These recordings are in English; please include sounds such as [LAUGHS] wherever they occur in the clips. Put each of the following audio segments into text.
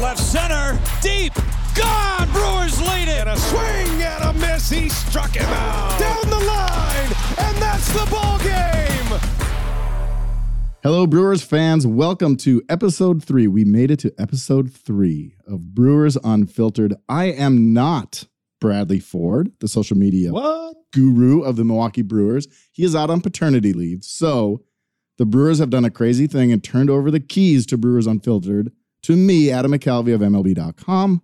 left center, deep, gone. Brewers lead it. And a swing and a miss. He struck him out down the line, and that's the ball game. Hello, Brewers fans. Welcome to episode three. We made it to episode three of Brewers Unfiltered. I am not Bradley Ford, the social media What? guru of the Milwaukee Brewers. He is out on paternity leave. So the Brewers have done a crazy thing and turned over the keys to Brewers Unfiltered to me, Adam McCalvy of MLB.com,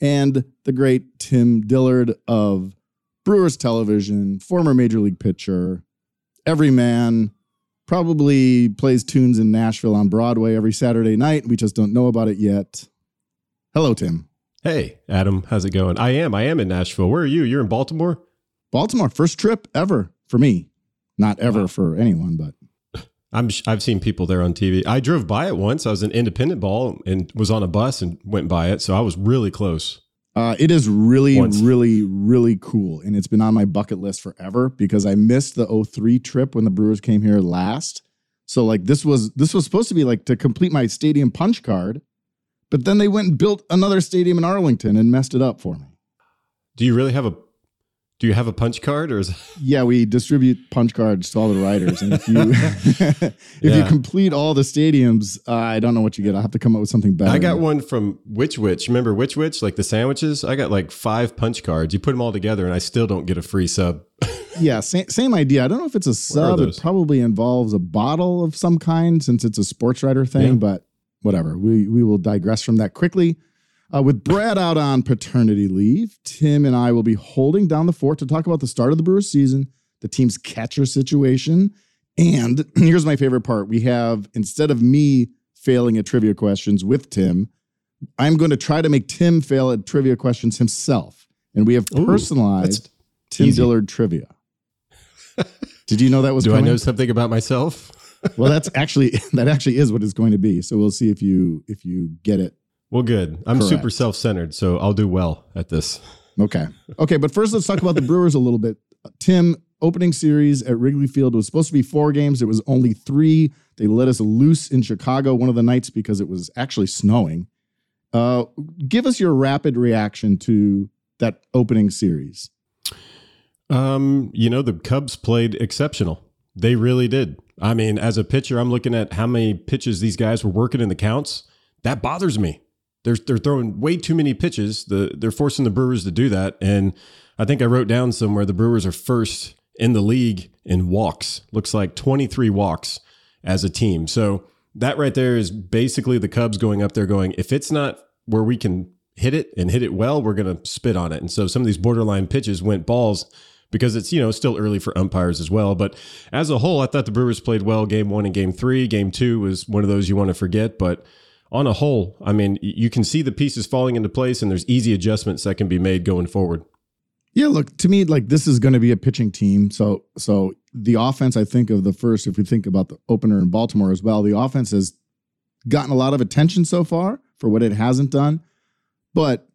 and the great Tim Dillard of Brewers Television, former Major League pitcher, every man, probably plays tunes in Nashville on Broadway every Saturday night. We just don't know about it yet. Hello, Tim. Hey, Adam, how's it going? I am. I am in Nashville. Where are you? You're in Baltimore? Baltimore, first trip ever for me. Not ever Wow. for anyone, but I'm I've seen people there on TV. I drove by it once. I was an independent ball and was on a bus and went by it, so I was really close. Uh, it is really, Once. really, really cool. And it's been on my bucket list forever because I missed the 03 trip when the Brewers came here last. So like this was this was supposed to be like to complete my stadium punch card, but then they went and built another stadium in Arlington and messed it up for me. Do you really have a do you have a punch card or is [LAUGHS] Yeah, we distribute punch cards to all the riders, and if you [LAUGHS] if you complete all the stadiums, uh, I don't know what you get. I'll have to come up with something better. I got one from Which Wich. Remember Which Wich, like the sandwiches? I got like five punch cards. You put them all together and I still don't get a free sub. [LAUGHS] Yeah, same, same idea. I don't know if it's a sub. It probably involves a bottle of some kind since it's a sports writer thing, Yeah. but whatever. We we will digress from that quickly. Uh, with Brad out on paternity leave, Tim and I will be holding down the fort to talk about the start of the Brewers season, the team's catcher situation, and [CLEARS THROAT] here's my favorite part. We have instead of me failing at trivia questions with Tim, I'm going to try to make Tim fail at trivia questions himself. And we have personalized That's, Tim easy. Dillard trivia. [LAUGHS] Did you know that was do I know something about myself? well, that's actually [LAUGHS] that actually is what it's going to be. So we'll see if you if you get it. Well, good. I'm Correct. super self-centered, so I'll do well at this. Okay. Okay, but first let's talk about the Brewers a little bit. Tim, opening series at Wrigley Field was supposed to be four games. It was only three. They let us loose in Chicago one of the nights because it was actually snowing. Uh, give us your rapid reaction to that opening series. Um, you know, the Cubs played exceptional. They really did. I mean, as a pitcher, I'm looking at how many pitches these guys were working in the counts. That bothers me. They're they're throwing way too many pitches. The they're forcing the Brewers to do that. And I think I wrote down somewhere the Brewers are first in the league in walks. Looks like 23 walks as a team. So that right there is basically the Cubs going up there going, if it's not where we can hit it and hit it well, we're going to spit on it. And so some of these borderline pitches went balls because it's, you know, still early for umpires as well. But as a whole, I thought the Brewers played well game one and game three. Game two was one of those you want to forget. But on a whole, I mean, you can see the pieces falling into place and there's easy adjustments that can be made going forward. Yeah, look, to me, like this is going to be a pitching team. So, so the offense, I think of the first, if we think about the opener in Baltimore as well, the offense has gotten a lot of attention so far for what it hasn't done. But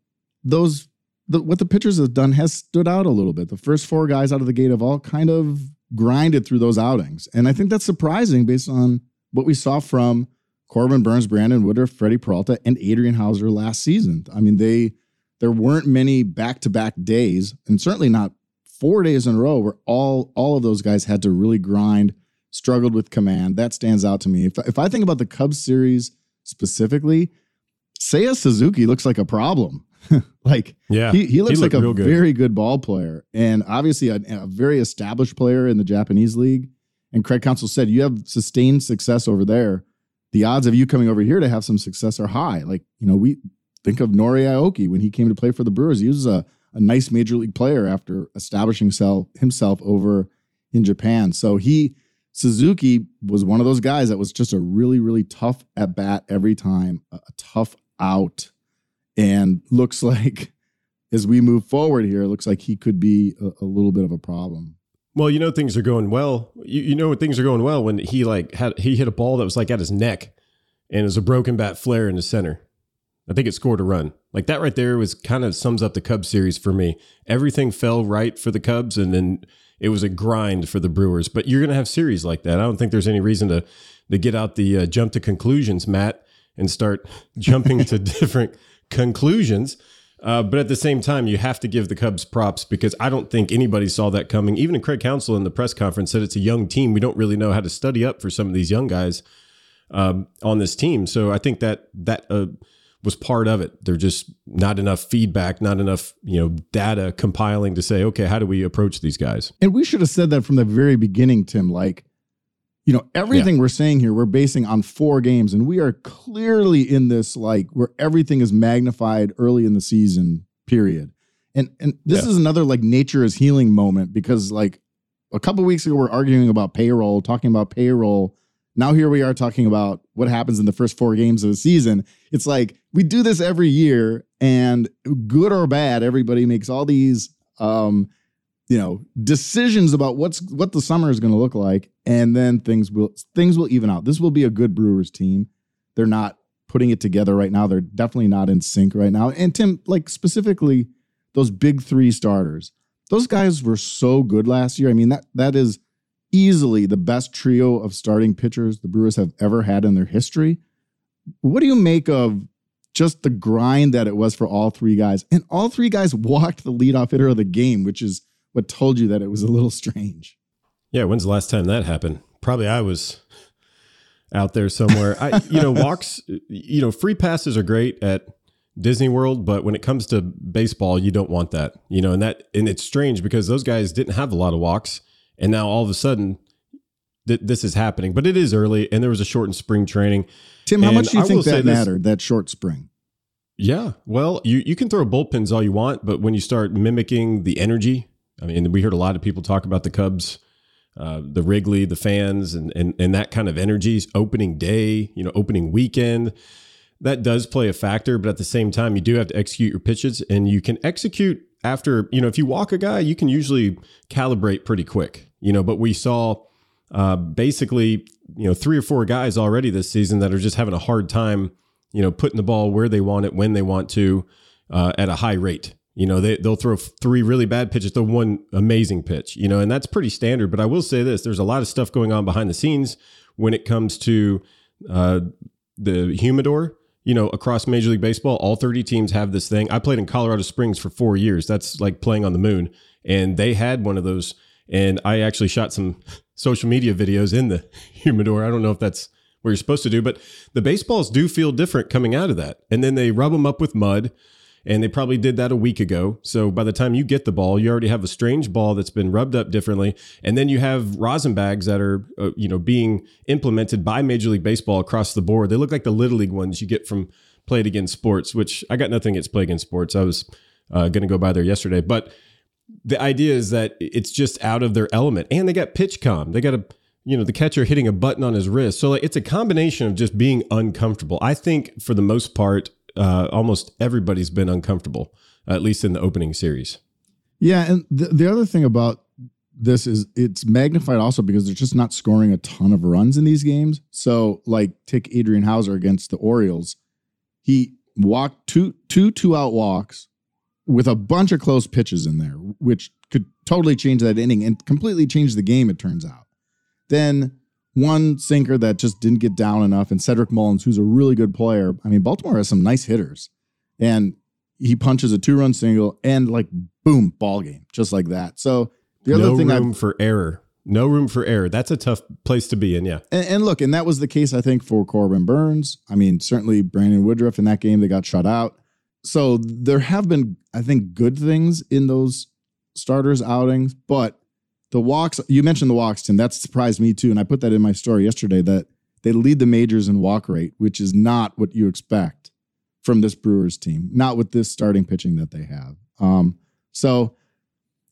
those, the, what the pitchers have done has stood out a little bit. The first four guys out of the gate have all kind of grinded through those outings. And I think that's surprising based on what we saw from Corbin Burnes, Brandon Woodruff, Freddie Peralta, and Adrian Houser last season. I mean, they, there weren't many back-to-back days and certainly not four days in a row where all all of those guys had to really grind struggled with command that stands out to me if, if i think about the cubs series specifically Seiya Suzuki looks like a problem. [LAUGHS] like Yeah. he, he looks like a good. very good ball player and obviously a, a very established player in the Japanese league. And Craig Counsell said you have sustained success over there. The odds of you coming over here to have some success are high. Like, you know, we think of Nori Aoki when he came to play for the Brewers. He was a, a nice major league player after establishing himself, himself over in Japan. So he Suzuki was one of those guys that was just a really, really tough at bat every time, a, a tough out, and looks [LAUGHS] like as we move forward here, it looks like he could be a, a little bit of a problem. Well, you know things are going well. You, you know when things are going well when he like had he hit a ball that was like at his neck, and it was a broken bat flare in the center. I think it scored a run. Like that right there was kind of sums up the Cubs series for me. Everything fell right for the Cubs, and then it was a grind for the Brewers. But you're gonna have series like that. I don't think there's any reason to to get out the uh, jump to conclusions, Matt, and start [LAUGHS] jumping to [LAUGHS] different conclusions. Uh, but at the same time, you have to give the Cubs props because I don't think anybody saw that coming. Even Craig Counsell in the press conference said it's a young team. We don't really know how to study up for some of these young guys um, on this team. So I think that that uh, was part of it. There's just not enough feedback, not enough you know data compiling to say, okay, how do we approach these guys? And we should have said that from the very beginning, Tim. Like, you know, everything yeah. we're saying here, we're basing on four games, and we are clearly in this like where everything is magnified early in the season. Period. And and this yeah. is another like nature is healing moment because like a couple weeks ago we're arguing about payroll, talking about payroll now here we are talking about what happens in the first four games of the season. It's like we do this every year, and good or bad, everybody makes all these um, you know, decisions about what's what the summer is going to look like, and then things will things will even out. This will be a good Brewers team. They're not putting it together right now. They're definitely not in sync right now. And Tim, like specifically those big three starters, those guys were so good last year. I mean, that that is easily the best trio of starting pitchers the Brewers have ever had in their history. What do you make of just the grind that it was for all three guys? And all three guys walked the leadoff hitter of the game, which is what told you that it was a little strange. Yeah, when's the last time that happened? Probably I was out there somewhere. I you know, [LAUGHS] walks, you know, free passes are great at Disney World, but when it comes to baseball, you don't want that. You know, and that and it's strange because those guys didn't have a lot of walks and now all of a sudden th- this is happening. But it is early, and there was a shortened spring training. Tim, how much do you I think that mattered? This, that short spring? Yeah, well, you you can throw bullpens all you want, but when you start mimicking the energy, I mean, we heard a lot of people talk about the Cubs. Uh, the Wrigley, the fans, and, and and that kind of energy. Opening day, you know, opening weekend, that does play a factor. But at the same time, you do have to execute your pitches, and you can execute after you know if you walk a guy, you can usually calibrate pretty quick you know, but we saw uh, basically, you know, three or four guys already this season that are just having a hard time, you know, putting the ball where they want it, when they want to, uh, at a high rate. You know, they, they'll throw three really bad pitches to one amazing pitch, you know, and that's pretty standard. But I will say this there's a lot of stuff going on behind the scenes when it comes to uh, the humidor. You know, across Major League Baseball, all 30 teams have this thing. I played in Colorado Springs for four years. That's like playing on the moon. And they had one of those and I actually shot some social media videos in the [LAUGHS] humidor. I don't know if that's what you're supposed to do, but the baseballs do feel different coming out of that. And then they rub them up with mud, and they probably did that a week ago. So by the time you get the ball, you already have a strange ball that's been rubbed up differently, and then you have rosin bags that are uh, you know being implemented by Major League Baseball across the board. They look like the little league ones you get from Play It Again Sports, which I got nothing against Play Against Sports. I was uh, going to go by there yesterday, but the idea is that it's just out of their element and they got PitchCom. they got a you know the catcher hitting a button on his wrist so like it's a combination of just being uncomfortable i think for the most part uh, almost everybody's been uncomfortable at least in the opening series. Yeah and the, the other thing about this is it's magnified also because they're just not scoring a ton of runs in these games. So like take adrian houser against the orioles. He walked two two two out walks with a bunch of close pitches in there, which could totally change that inning and completely change the game, it turns out. Then one sinker that just didn't get down enough, and Cedric Mullins, who's a really good player. I mean, Baltimore has some nice hitters, and he punches a two run single and like boom, ball game, just like that. So the other no thing, room I've, for error. No room for error. That's a tough place to be in. Yeah. And, and, look, and that was the case, I think, for Corbin Burnes. I mean, certainly Brandon Woodruff in that game, they got shut out so there have been, I think, good things in those starters outings, but the walks, you mentioned the walks, Tim, that surprised me too. And I put that in my story yesterday that they lead the majors in walk rate, which is not what you expect from this Brewers team, not with this starting pitching that they have. Um, so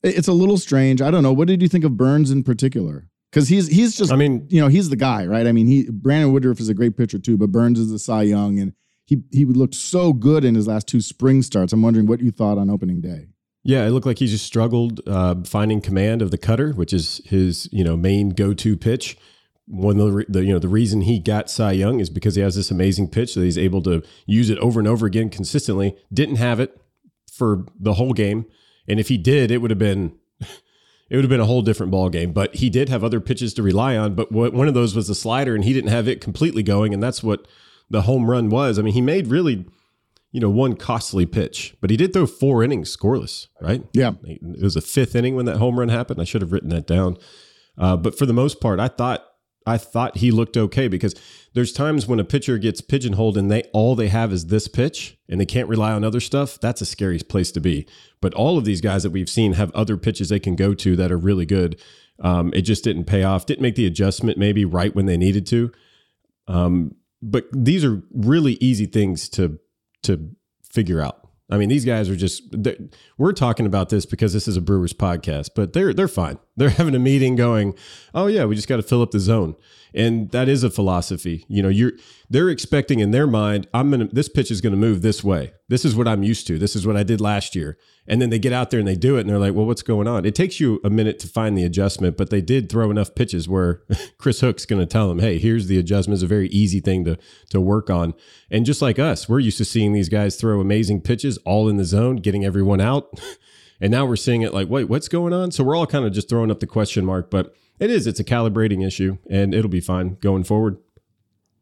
it's a little strange. I don't know. What did you think of burnes in particular? Because he's he's just, I mean, you know, he's the guy, right? I mean, he Brandon Woodruff is a great pitcher too, but burnes is the Cy Young, and he he looked so good in his last two spring starts. I'm wondering what you thought on opening day. Yeah, it looked like he just struggled uh, finding command of the cutter, which is his you know main go to pitch. One of the, the, you know the reason he got Cy Young is because he has this amazing pitch that he's able to use it over and over again consistently. Didn't have it for the whole game, and if he did, it would have been it would have been a whole different ball game. But he did have other pitches to rely on. But what, one of those was the slider, and he didn't have it completely going, and that's what the home run was. I mean, he made really, you know, one costly pitch, but he did throw four innings scoreless, right? Yeah. It was a fifth inning when that home run happened. I should have written that down. Uh, but for the most part, I thought I thought he looked okay because there's times when a pitcher gets pigeonholed and they all they have is this pitch and they can't rely on other stuff. That's a scary place to be. But all of these guys that we've seen have other pitches they can go to that are really good. Um, it just didn't pay off. Didn't make the adjustment maybe right when they needed to. Um, but these are really easy things to to figure out. I mean, these guys are just. We're talking about this because this is a Brewers podcast, but they're they're fine. [LAUGHS] They're having a meeting, going, "Oh yeah, we just got to fill up the zone." and that is a philosophy you know you're they're expecting in their mind i'm gonna this pitch is gonna move this way this is what i'm used to this is what i did last year and then they get out there and they do it and they're like well what's going on it takes you a minute to find the adjustment but they did throw enough pitches where [LAUGHS] chris hook's gonna tell them hey here's the adjustment it's a very easy thing to to work on and just like us we're used to seeing these guys throw amazing pitches all in the zone getting everyone out [LAUGHS] and now we're seeing it like wait what's going on so we're all kind of just throwing up the question mark but it is. It's a calibrating issue, and it'll be fine going forward.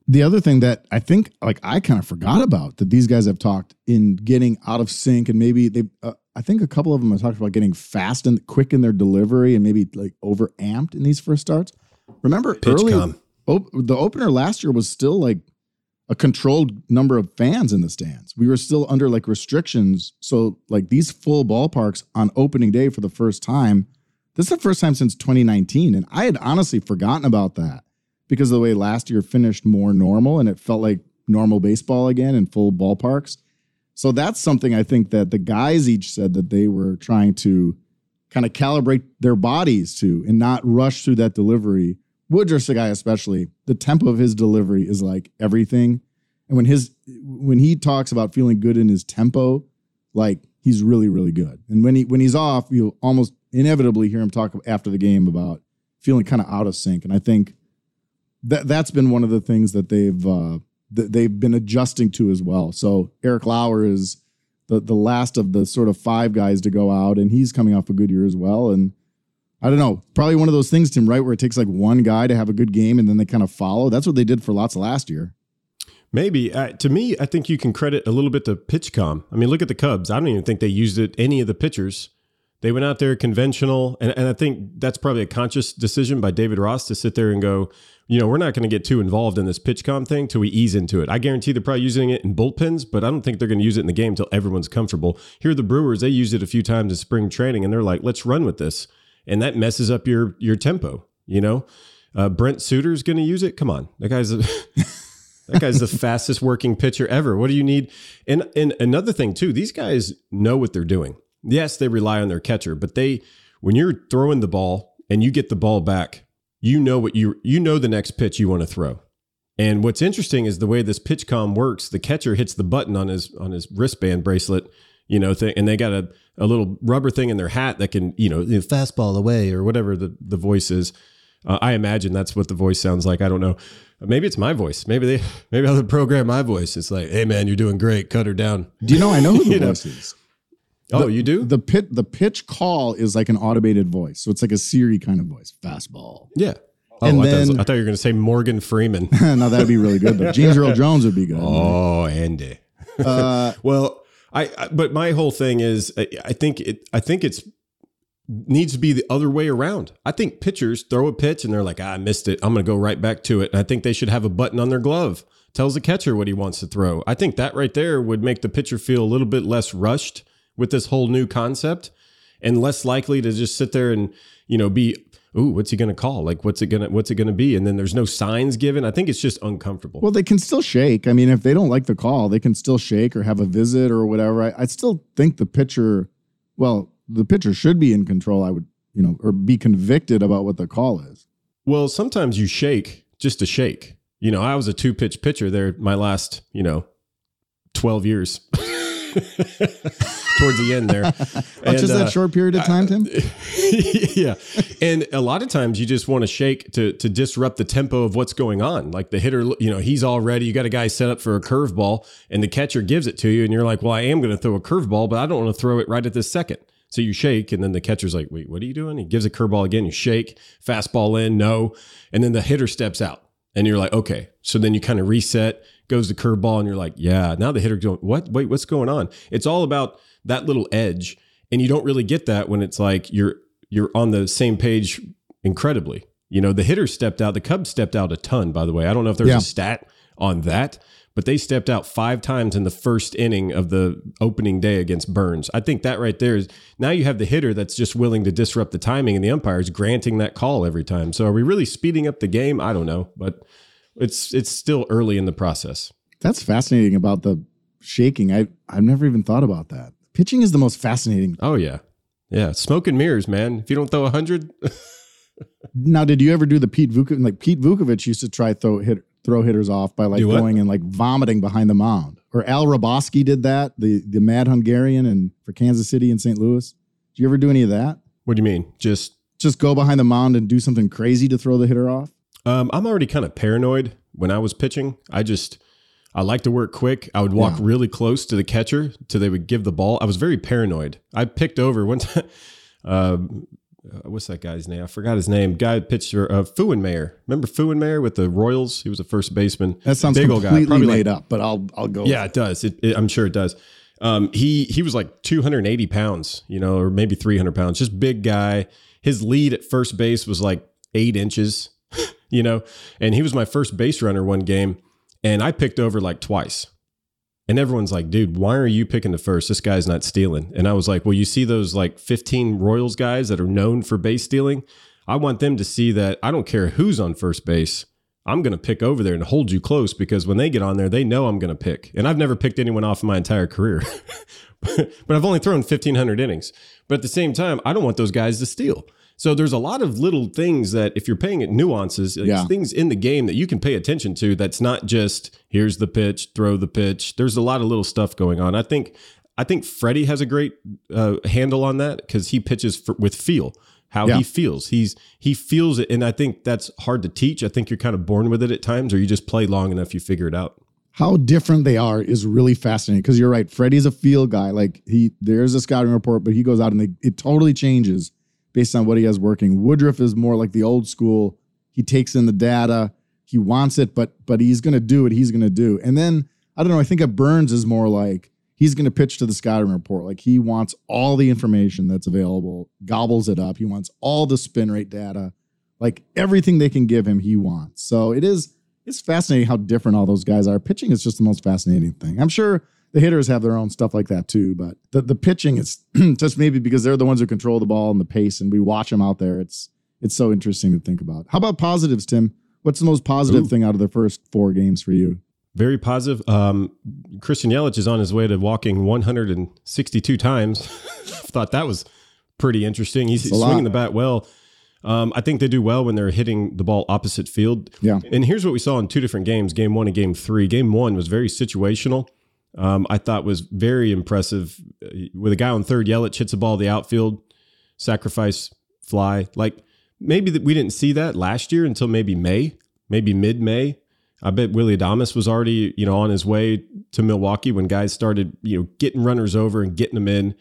The other thing that I think, like, I kind of forgot about that these guys have talked in getting out of sync, and maybe they, uh, I think a couple of them have talked about getting fast and quick in their delivery, and maybe like over amped in these first starts. Remember Pitch early, op- the opener last year was still like a controlled number of fans in the stands. We were still under like restrictions. So like these full ballparks on opening day for the first time this is the first time since 2019. And I had honestly forgotten about that because of the way last year finished more normal and it felt like normal baseball again in full ballparks. So that's something I think that the guys each said that they were trying to kind of calibrate their bodies to and not rush through that delivery. Woodruff's a guy especially. The tempo of his delivery is like everything. And when his when he talks about feeling good in his tempo, like he's really really good. And when he when he's off, you'll almost inevitably hear him talk after the game about feeling kind of out of sync. And I think that that's been one of the things that they've uh, that they've been adjusting to as well. So Eric Lauer is the the last of the sort of five guys to go out, and he's coming off a good year as well. And I don't know, probably one of those things, Tim, right, where it takes like one guy to have a good game and then they kind of follow. That's what they did for lots last year. Maybe uh, to me, I think you can credit a little bit to PitchCom. I mean, look at the Cubs. I don't even think they used it any of the pitchers they went out there conventional, and, and I think that's probably a conscious decision by David Ross to sit there and go, you know, we're not going to get too involved in this PitchCom thing till we ease into it. I guarantee they're probably using it in bullpens, but I don't think they're going to use it in the game until everyone's comfortable. Here, the Brewers, they used it a few times in spring training, and they're like, let's run with this, and that messes up your your tempo. You know, uh, Brent Suter's going to use it. Come on, that guy's. A, [LAUGHS] that guy's the fastest working pitcher ever. What do you need? And and another thing too, these guys know what they're doing yes, they rely on their catcher, but they when you're throwing the ball and you get the ball back, you know what you you know the next pitch you want to throw. And what's interesting is the way this PitchCom works. The catcher hits the button on his on his wristband bracelet, you know, thing, and they got a, a little rubber thing in their hat that can, you know, fastball away or whatever the, the voice is. Uh, I imagine that's what the voice sounds like. I don't know. Maybe it's my voice. Maybe they [LAUGHS] maybe I'll program my voice. It's like, hey man, you're doing great. Cut her down. Do you know I know who [LAUGHS] the voice know? is? Oh, the, you do? The pit the pitch call is like an automated voice. So it's like a Siri kind of voice. Fastball. Yeah. Oh, and I, then, thought I thought you were going to say Morgan Freeman. [LAUGHS] no, that'd be really good. But James Earl [LAUGHS] Jones would be good. Oh, Andy. Uh, [LAUGHS] well, I, I, but my whole thing is I, I think it I think it's needs to be the other way around. I think pitchers throw a pitch and they're like, ah, I missed it. I'm going to go right back to it. And I think they should have a button on their glove tells the catcher what he wants to throw. I think that right there would make the pitcher feel a little bit less rushed with this whole new concept and less likely to just sit there and, you know, be, ooh, what's he going to call? Like, what's it going to, what's it going to be? And then there's no signs given. I think it's just uncomfortable. Well, they can still shake. I mean, if they don't like the call, they can still shake or have a visit or whatever. I, I still think the pitcher, well, the pitcher should be in control. I would, you know, or be convicted about what the call is. Well, sometimes you shake just to shake. You know, I was a two pitch pitcher there my last, you know, 12 years. [LAUGHS] [LAUGHS] towards the end there. and, just that uh, short period of time, Tim? [LAUGHS] yeah. And a lot of times you just want to shake to to disrupt the tempo of what's going on. Like the hitter, you know, he's all ready. You got a guy set up for a curveball, and the catcher gives it to you, and you're like, well, I am going to throw a curveball, but I don't want to throw it right at this second. So you shake, and then the catcher's like, wait, what are you doing? He gives a curveball again. You shake, fastball in, no. And then the hitter steps out, and you're like, okay. So then you kind of reset goes the curveball, and you're like, yeah. Now the hitter going, what? Wait, what's going on? It's all about that little edge, and you don't really get that when it's like you're you're on the same page incredibly. You know, the hitter stepped out. The Cubs stepped out a ton, by the way. I don't know if there's Yeah. a stat on that, but they stepped out five times in the first inning of the opening day against Burnes. I think that right there is now you have the hitter that's just willing to disrupt the timing, and the umpires granting that call every time. So are we really speeding up the game? I don't know, but it's it's still early in the process. That's fascinating about the shaking. I I've never even thought about that. Pitching is the most fascinating. Oh yeah, yeah, smoke and mirrors, man. If you don't throw a hundred, [LAUGHS] Now, did you ever do the Pete Vukovich? Like Pete Vukovich used to try throw hit throw hitters off by like going and like vomiting behind the mound. Or Al Hrabosky did that, the the mad Hungarian and for Kansas City and St. Louis. Did you ever do any of that? what do you mean? Just Just go behind the mound and do something crazy to throw the hitter off? Um, I'm already kind of paranoid when I was pitching. I just I like to work quick. I would walk Yeah. really close to the catcher till they would give the ball. I was very paranoid. I picked over one [LAUGHS] time. Um, uh, what's that guy's name? I forgot his name. Guy pitched for uh, Fuenmayor. Remember Fuenmayor with the Royals? He was a first baseman. That sounds Big old guy. completely Probably like- made up, but I'll I'll go. yeah, it does. It, it- I'm sure it does. Um, he he was like 280 pounds, you know, or maybe 300 pounds. Just big guy. His lead at first base was like eight inches, you know, and he was my first base runner one game, and I picked over like twice. And everyone's like, dude, why are you picking the first? This guy's not stealing. And I was like, well, you see those like 15 Royals guys that are known for base stealing? I want them to see that I don't care who's on first base. I'm going to pick over there and hold you close because when they get on there, they know I'm going to pick. And I've never picked anyone off in my entire career, [LAUGHS] but I've only thrown 1,500 innings. But at the same time, I don't want those guys to steal. So there's a lot of little things that if you're paying it nuances, Yeah. things in the game that you can pay attention to that's not just here's the pitch, throw the pitch. There's a lot of little stuff going on. I think I think Freddie has a great uh, handle on that because he pitches for, with feel, how Yeah. he feels. He's he feels it, and I think that's hard to teach. I think you're kind of born with it at times, or you just play long enough, you figure it out. how different they are is really fascinating because you're right. Freddie's a field guy. Like he, there's a scouting report, but he goes out and they, it totally changes based on what he has working. Woodruff is more like the old school. He takes in the data. He wants it, but but he's going to do what he's going to do. And then I don't know. I think of Burnes is more like he's going to pitch to the scouting report. Like he wants all the information that's available, gobbles it up. He wants all the spin rate data, like everything they can give him. He wants. So it is it's fascinating how different all those guys are. Pitching is just the most fascinating thing. I'm sure the hitters have their own stuff like that too, but the, the pitching is [CLEARS THROAT] just maybe because they're the ones who control the ball and the pace, and we watch them out there. It's it's so interesting to think about. How about positives, Tim? What's the most positive Ooh. thing out of the first four games for you? Very positive. Um, Christian Yelich is on his way to walking 162 times. [LAUGHS] Thought that was pretty interesting. He's swinging the bat well. Um, I think they do well when they're hitting the ball opposite field. Yeah. And here's what we saw in two different games: Game One and Game Three. Game One was very situational. Um, I thought was very impressive. Uh, With a guy on third, Yelich hits a ball the outfield, sacrifice fly. Like maybe that we didn't see that last year until maybe May, maybe mid May. I bet Willy Adames was already, you know, on his way to Milwaukee when guys started, you know, getting runners over and getting them in.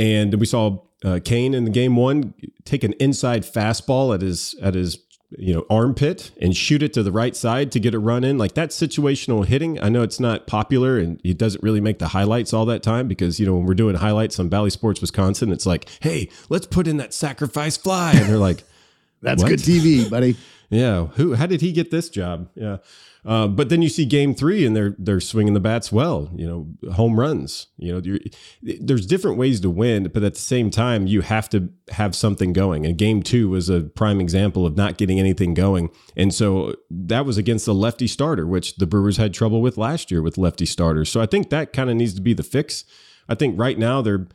And we saw uh, Cain in the game one take an inside fastball at his at his you know armpit and shoot it to the right side to get a run in. Like that situational hitting. I know it's not popular and it doesn't really make the highlights all that time because you know when we're doing highlights on Bally Sports Wisconsin, it's like, hey, let's put in that sacrifice fly, and they're like. [LAUGHS] That's What? good TV, buddy. [LAUGHS] Yeah, who? How did he get this job? Yeah, uh, but then you see game three, and they're they're swinging the bats well. You know, home runs. You know, there's different ways to win, but at the same time, you have to have something going. And game two was a prime example of not getting anything going, and so that was against the lefty starter, which the Brewers had trouble with last year with lefty starters. So I think that kind of needs to be the fix. I think right now they're.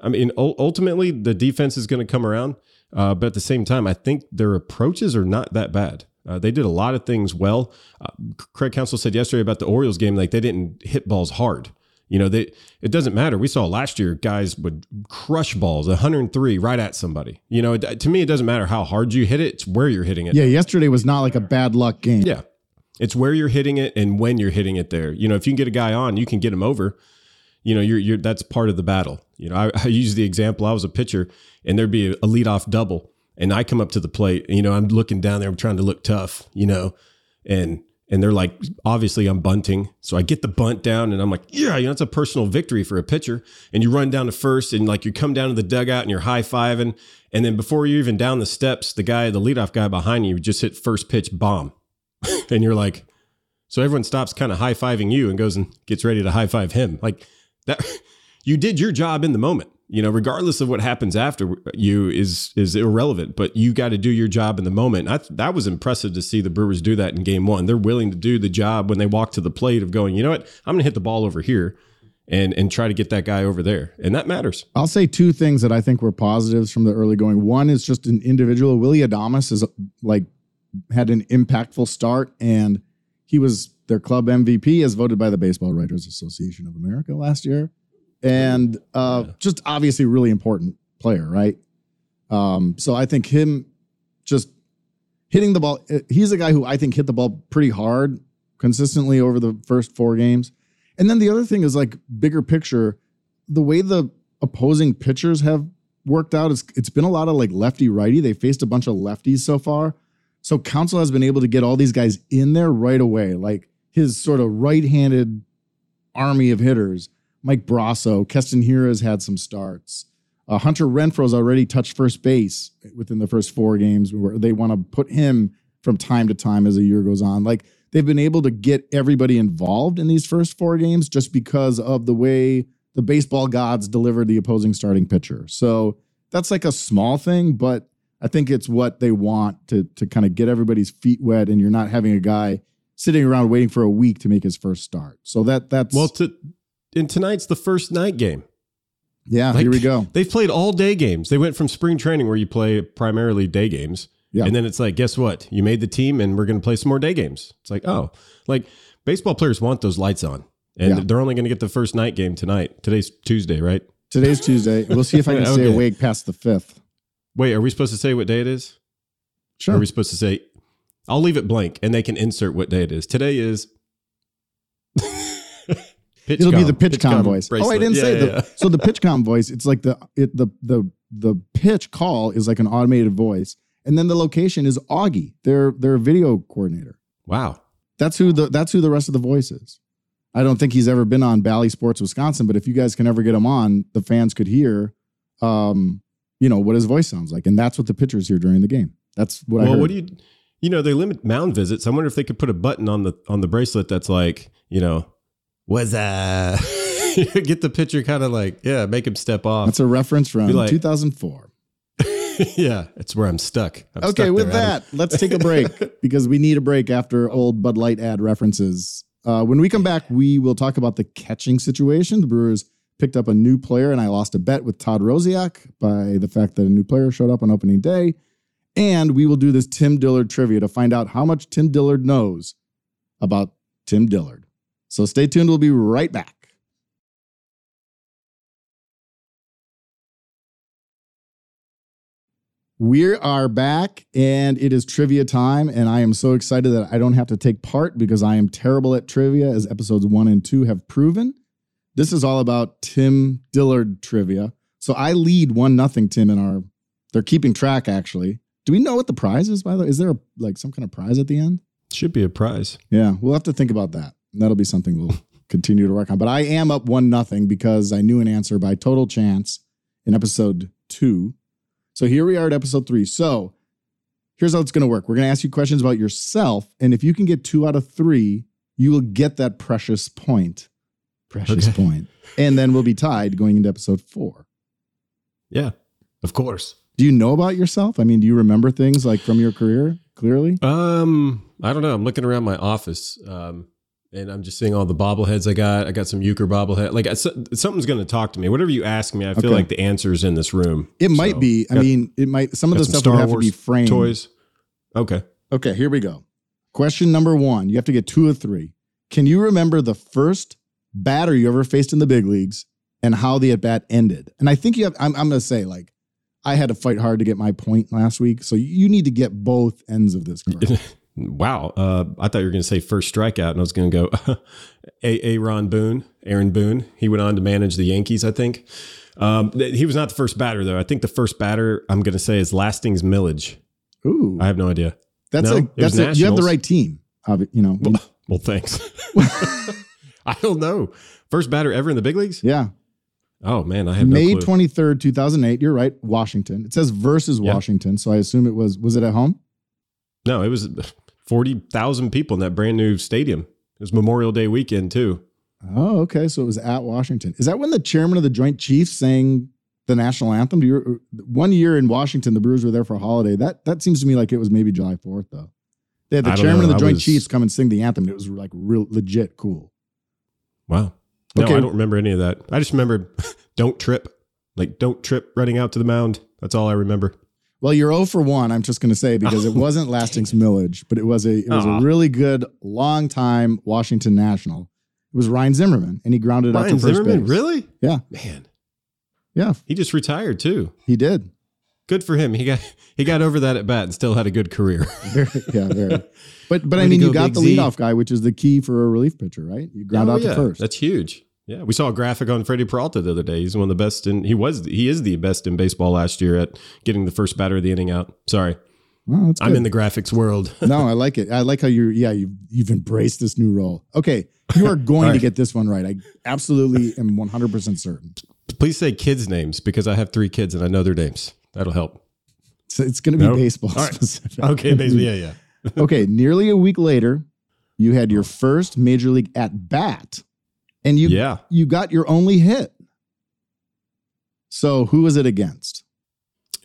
I mean, ultimately, the defense is going to come around. Uh, but at the same time, I think their approaches are not that bad. Uh, they did a lot of things well. Uh, Craig Counsell said yesterday about the Orioles game, like they didn't hit balls hard. You know, they it doesn't matter. We saw last year guys would crush balls, 103 right at somebody. You know, it, to me, it doesn't matter how hard you hit it; it's where you're hitting it. Yeah, yesterday was not like a bad luck game. Yeah. It's where you're hitting it and when you're hitting it there. You know, if you can get a guy on, you can get him over. You know, you're, you're that's part of the battle. You know, I, I use the example I was a pitcher and there'd be a, a leadoff double and I come up to the plate you know, I'm looking down there, I'm trying to look tough, you know, and and they're like, obviously I'm bunting. So I get the bunt down and I'm like, yeah, you know, it's a personal victory for a pitcher. And you run down to first and like you come down to the dugout and you're high fiving. And then before you're even down the steps, the guy, the leadoff guy behind you just hit first pitch bomb. [LAUGHS] and you're like, so everyone stops kind of high fiving you and goes and gets ready to high five him. Like that, [LAUGHS] you did your job in the moment you know regardless of what happens after you is is irrelevant but you got to do your job in the moment. I, that was impressive to see the brewers do that in game one. They're willing to do the job when they walk to the plate of going you know what? I'm gonna hit the ball over here and and try to get that guy over there. And that matters. I'll say two things that i think were positives from the early going. One is just an individual. Willy Adames is like had an impactful start and he was their club mvp as voted by the baseball writers association of america last year and uh, yeah. just obviously really important player, right? Um, so I think him just hitting the ball. Uh, he's a guy who I think hit the ball pretty hard consistently over the first four games. And then the other thing is like bigger picture, the way the opposing pitchers have worked out is it's been a lot of like lefty righty. They faced a bunch of lefties so far. So Counsell has been able to get all these guys in there right away. Like his sort of right-handed army of hitters Mike Brosseau, Keston has had some starts. Uh, Hunter Renfroe's already touched first base within the first four games where they want to put him from time to time as the year goes on. Like they've been able to get everybody involved in these first four games just because of the way the baseball gods delivered the opposing starting pitcher. So that's like a small thing, but I think it's what they want to to kind of get everybody's feet wet, and you're not having a guy sitting around waiting for a week to make his first start. So that that's well to and tonight's the first night game. Yeah, like, here we go. They've played all day games. They went from spring training where you play primarily day games. Yeah. And then it's like, guess what? You made the team and we're going to play some more day games. It's like, oh, like baseball players want those lights on. And yeah. they're only going to get the first night game tonight. Today's Tuesday, right? Today's Tuesday. We'll see if I can [LAUGHS] okay. stay awake past the 5th. Wait, are we supposed to say what day it is? Sure. Are we supposed to say, I'll leave it blank and they can insert what day it is. Today is Pitch It'll be the PitchCom voice. Bracelet. Oh, I didn't yeah, say yeah, the. Yeah. [LAUGHS] So the PitchCom voice, it's like the it the the the pitch call is like an automated voice, and then the location is Augie, their their video coordinator. Wow, that's who the that's who the rest of the voice is. I don't think he's ever been on Bally Sports Wisconsin, but if you guys can ever get him on, the fans could hear, um, you know, what his voice sounds like, and that's what the pitchers hear during the game. That's what well, I heard. Well, what do you? You know, they limit mound visits. I wonder if they could put a button on the on the bracelet that's like, you know, was uh [LAUGHS] get the picture kind of like yeah make him step off. That's a reference from like, 2004 [LAUGHS] yeah it's where i'm stuck. I'm okay stuck with that let's take a break [LAUGHS] because we need a break after old bud light ad references. Uh, when we come back we will talk about the catching situation. The brewers picked up a new player and i lost a bet with todd rosiak by the fact that a new player showed up on opening day. And we will do this tim dillard trivia to find out how much tim dillard knows about tim dillard so stay tuned. We'll be right back. We are back and it is trivia time. And I am so excited that I don't have to take part because I am terrible at trivia, as episodes one and two have proven. This is all about Tim Dillard trivia. So I lead one nothing, Tim, in our they're keeping track actually. Do we know what the prize is, by the way? Is there a, like some kind of prize at the end? Should be a prize. Yeah, we'll have to think about that that'll be something we'll continue to work on. But I am up one nothing because I knew an answer by total chance in episode two. So here we are at episode three. So here's how it's going to work. We're going to ask you questions about yourself, and if you can get two out of three, you will get that precious point. Precious okay. point. And then we'll be tied going into episode four. Yeah, of course. Do you know about yourself? I mean, do you remember things like from your career clearly? Um, I don't know. I'm looking around my office. Um, and I'm just seeing all the bobbleheads I got. I got some Uecker bobblehead. Like I, something's going to talk to me. Whatever you ask me, I feel okay. like the answer is in this room. It so, might be. I got, mean, it might. Some of the stuff Star would have Wars to be framed. Toys. Okay. Okay. Here we go. Question number one. You have to get two or three. Can you remember the first batter you ever faced in the big leagues and how the at bat ended? And I think you have. I'm, I'm going to say like. I had to fight hard to get my point last week, so you need to get both ends of this. [LAUGHS] Wow. Uh, I thought you were going to say first strikeout, and I was going to go [LAUGHS] a Aaron Boone. Aaron Boone. He went on to manage the Yankees, I think. Um, he was not the first batter, though. I think the first batter I'm going to say is Lastings Milledge. Ooh, I have no idea. That's no, a that's a, you have the right team. You know, Well, [LAUGHS] well thanks. [LAUGHS] I don't know. First batter ever in the big leagues? yeah. Oh man, I have May no clue. twenty third, two thousand eight. You're right, Washington. It says versus Yeah. Washington, so I assume it was. Was it at home? No, it was forty thousand people in that brand new stadium. It was Memorial Day weekend too. Oh, okay. So it was at Washington. Is that when the chairman of the Joint Chiefs sang the national anthem? Do you one year in Washington, the Brewers were there for a holiday. That that seems to me like it was maybe July Fourth though. They had the chairman know. of the I Joint was- Chiefs come and sing the anthem. It was like real legit cool. Wow. No, Okay. I don't remember any of that. I just remember [LAUGHS] don't trip. Like don't trip running out to the mound. That's all I remember. Well, you're 0 for 1, I'm just going to say, because it oh, wasn't Lastings Milledge, but it was a it was Aw. a really good, long time Washington National. It was Ryan Zimmerman, and he grounded out Ryan to first Zimmerman, base. really? Yeah, Man, yeah, he just retired too. he did. Good for him. He got he got over that at bat and still had a good career. [LAUGHS] Very, yeah, very. [LAUGHS] But but I to mean, you go, got Big the Z. leadoff guy, which is the key for a relief pitcher, right? You ground Oh, out yeah. to first. That's huge. Yeah, we saw a graphic on Freddie Peralta the other day. He's one of the best, and he was he is the best in baseball last year at getting the first batter of the inning out. Sorry, that's I'm in the graphics world. [LAUGHS] no, I like it. I like how you're. Yeah, you've you've embraced this new role. Okay, you are going All to get this one right. I absolutely am 100 percent certain. Please say kids' names because I have three kids and I know their names. That'll help. So it's going to be No? baseball All right. Okay, baseball. yeah, yeah. [LAUGHS] okay, nearly a week later, you had your first major league at bat, and you Yeah. you got your only hit. So who was it against?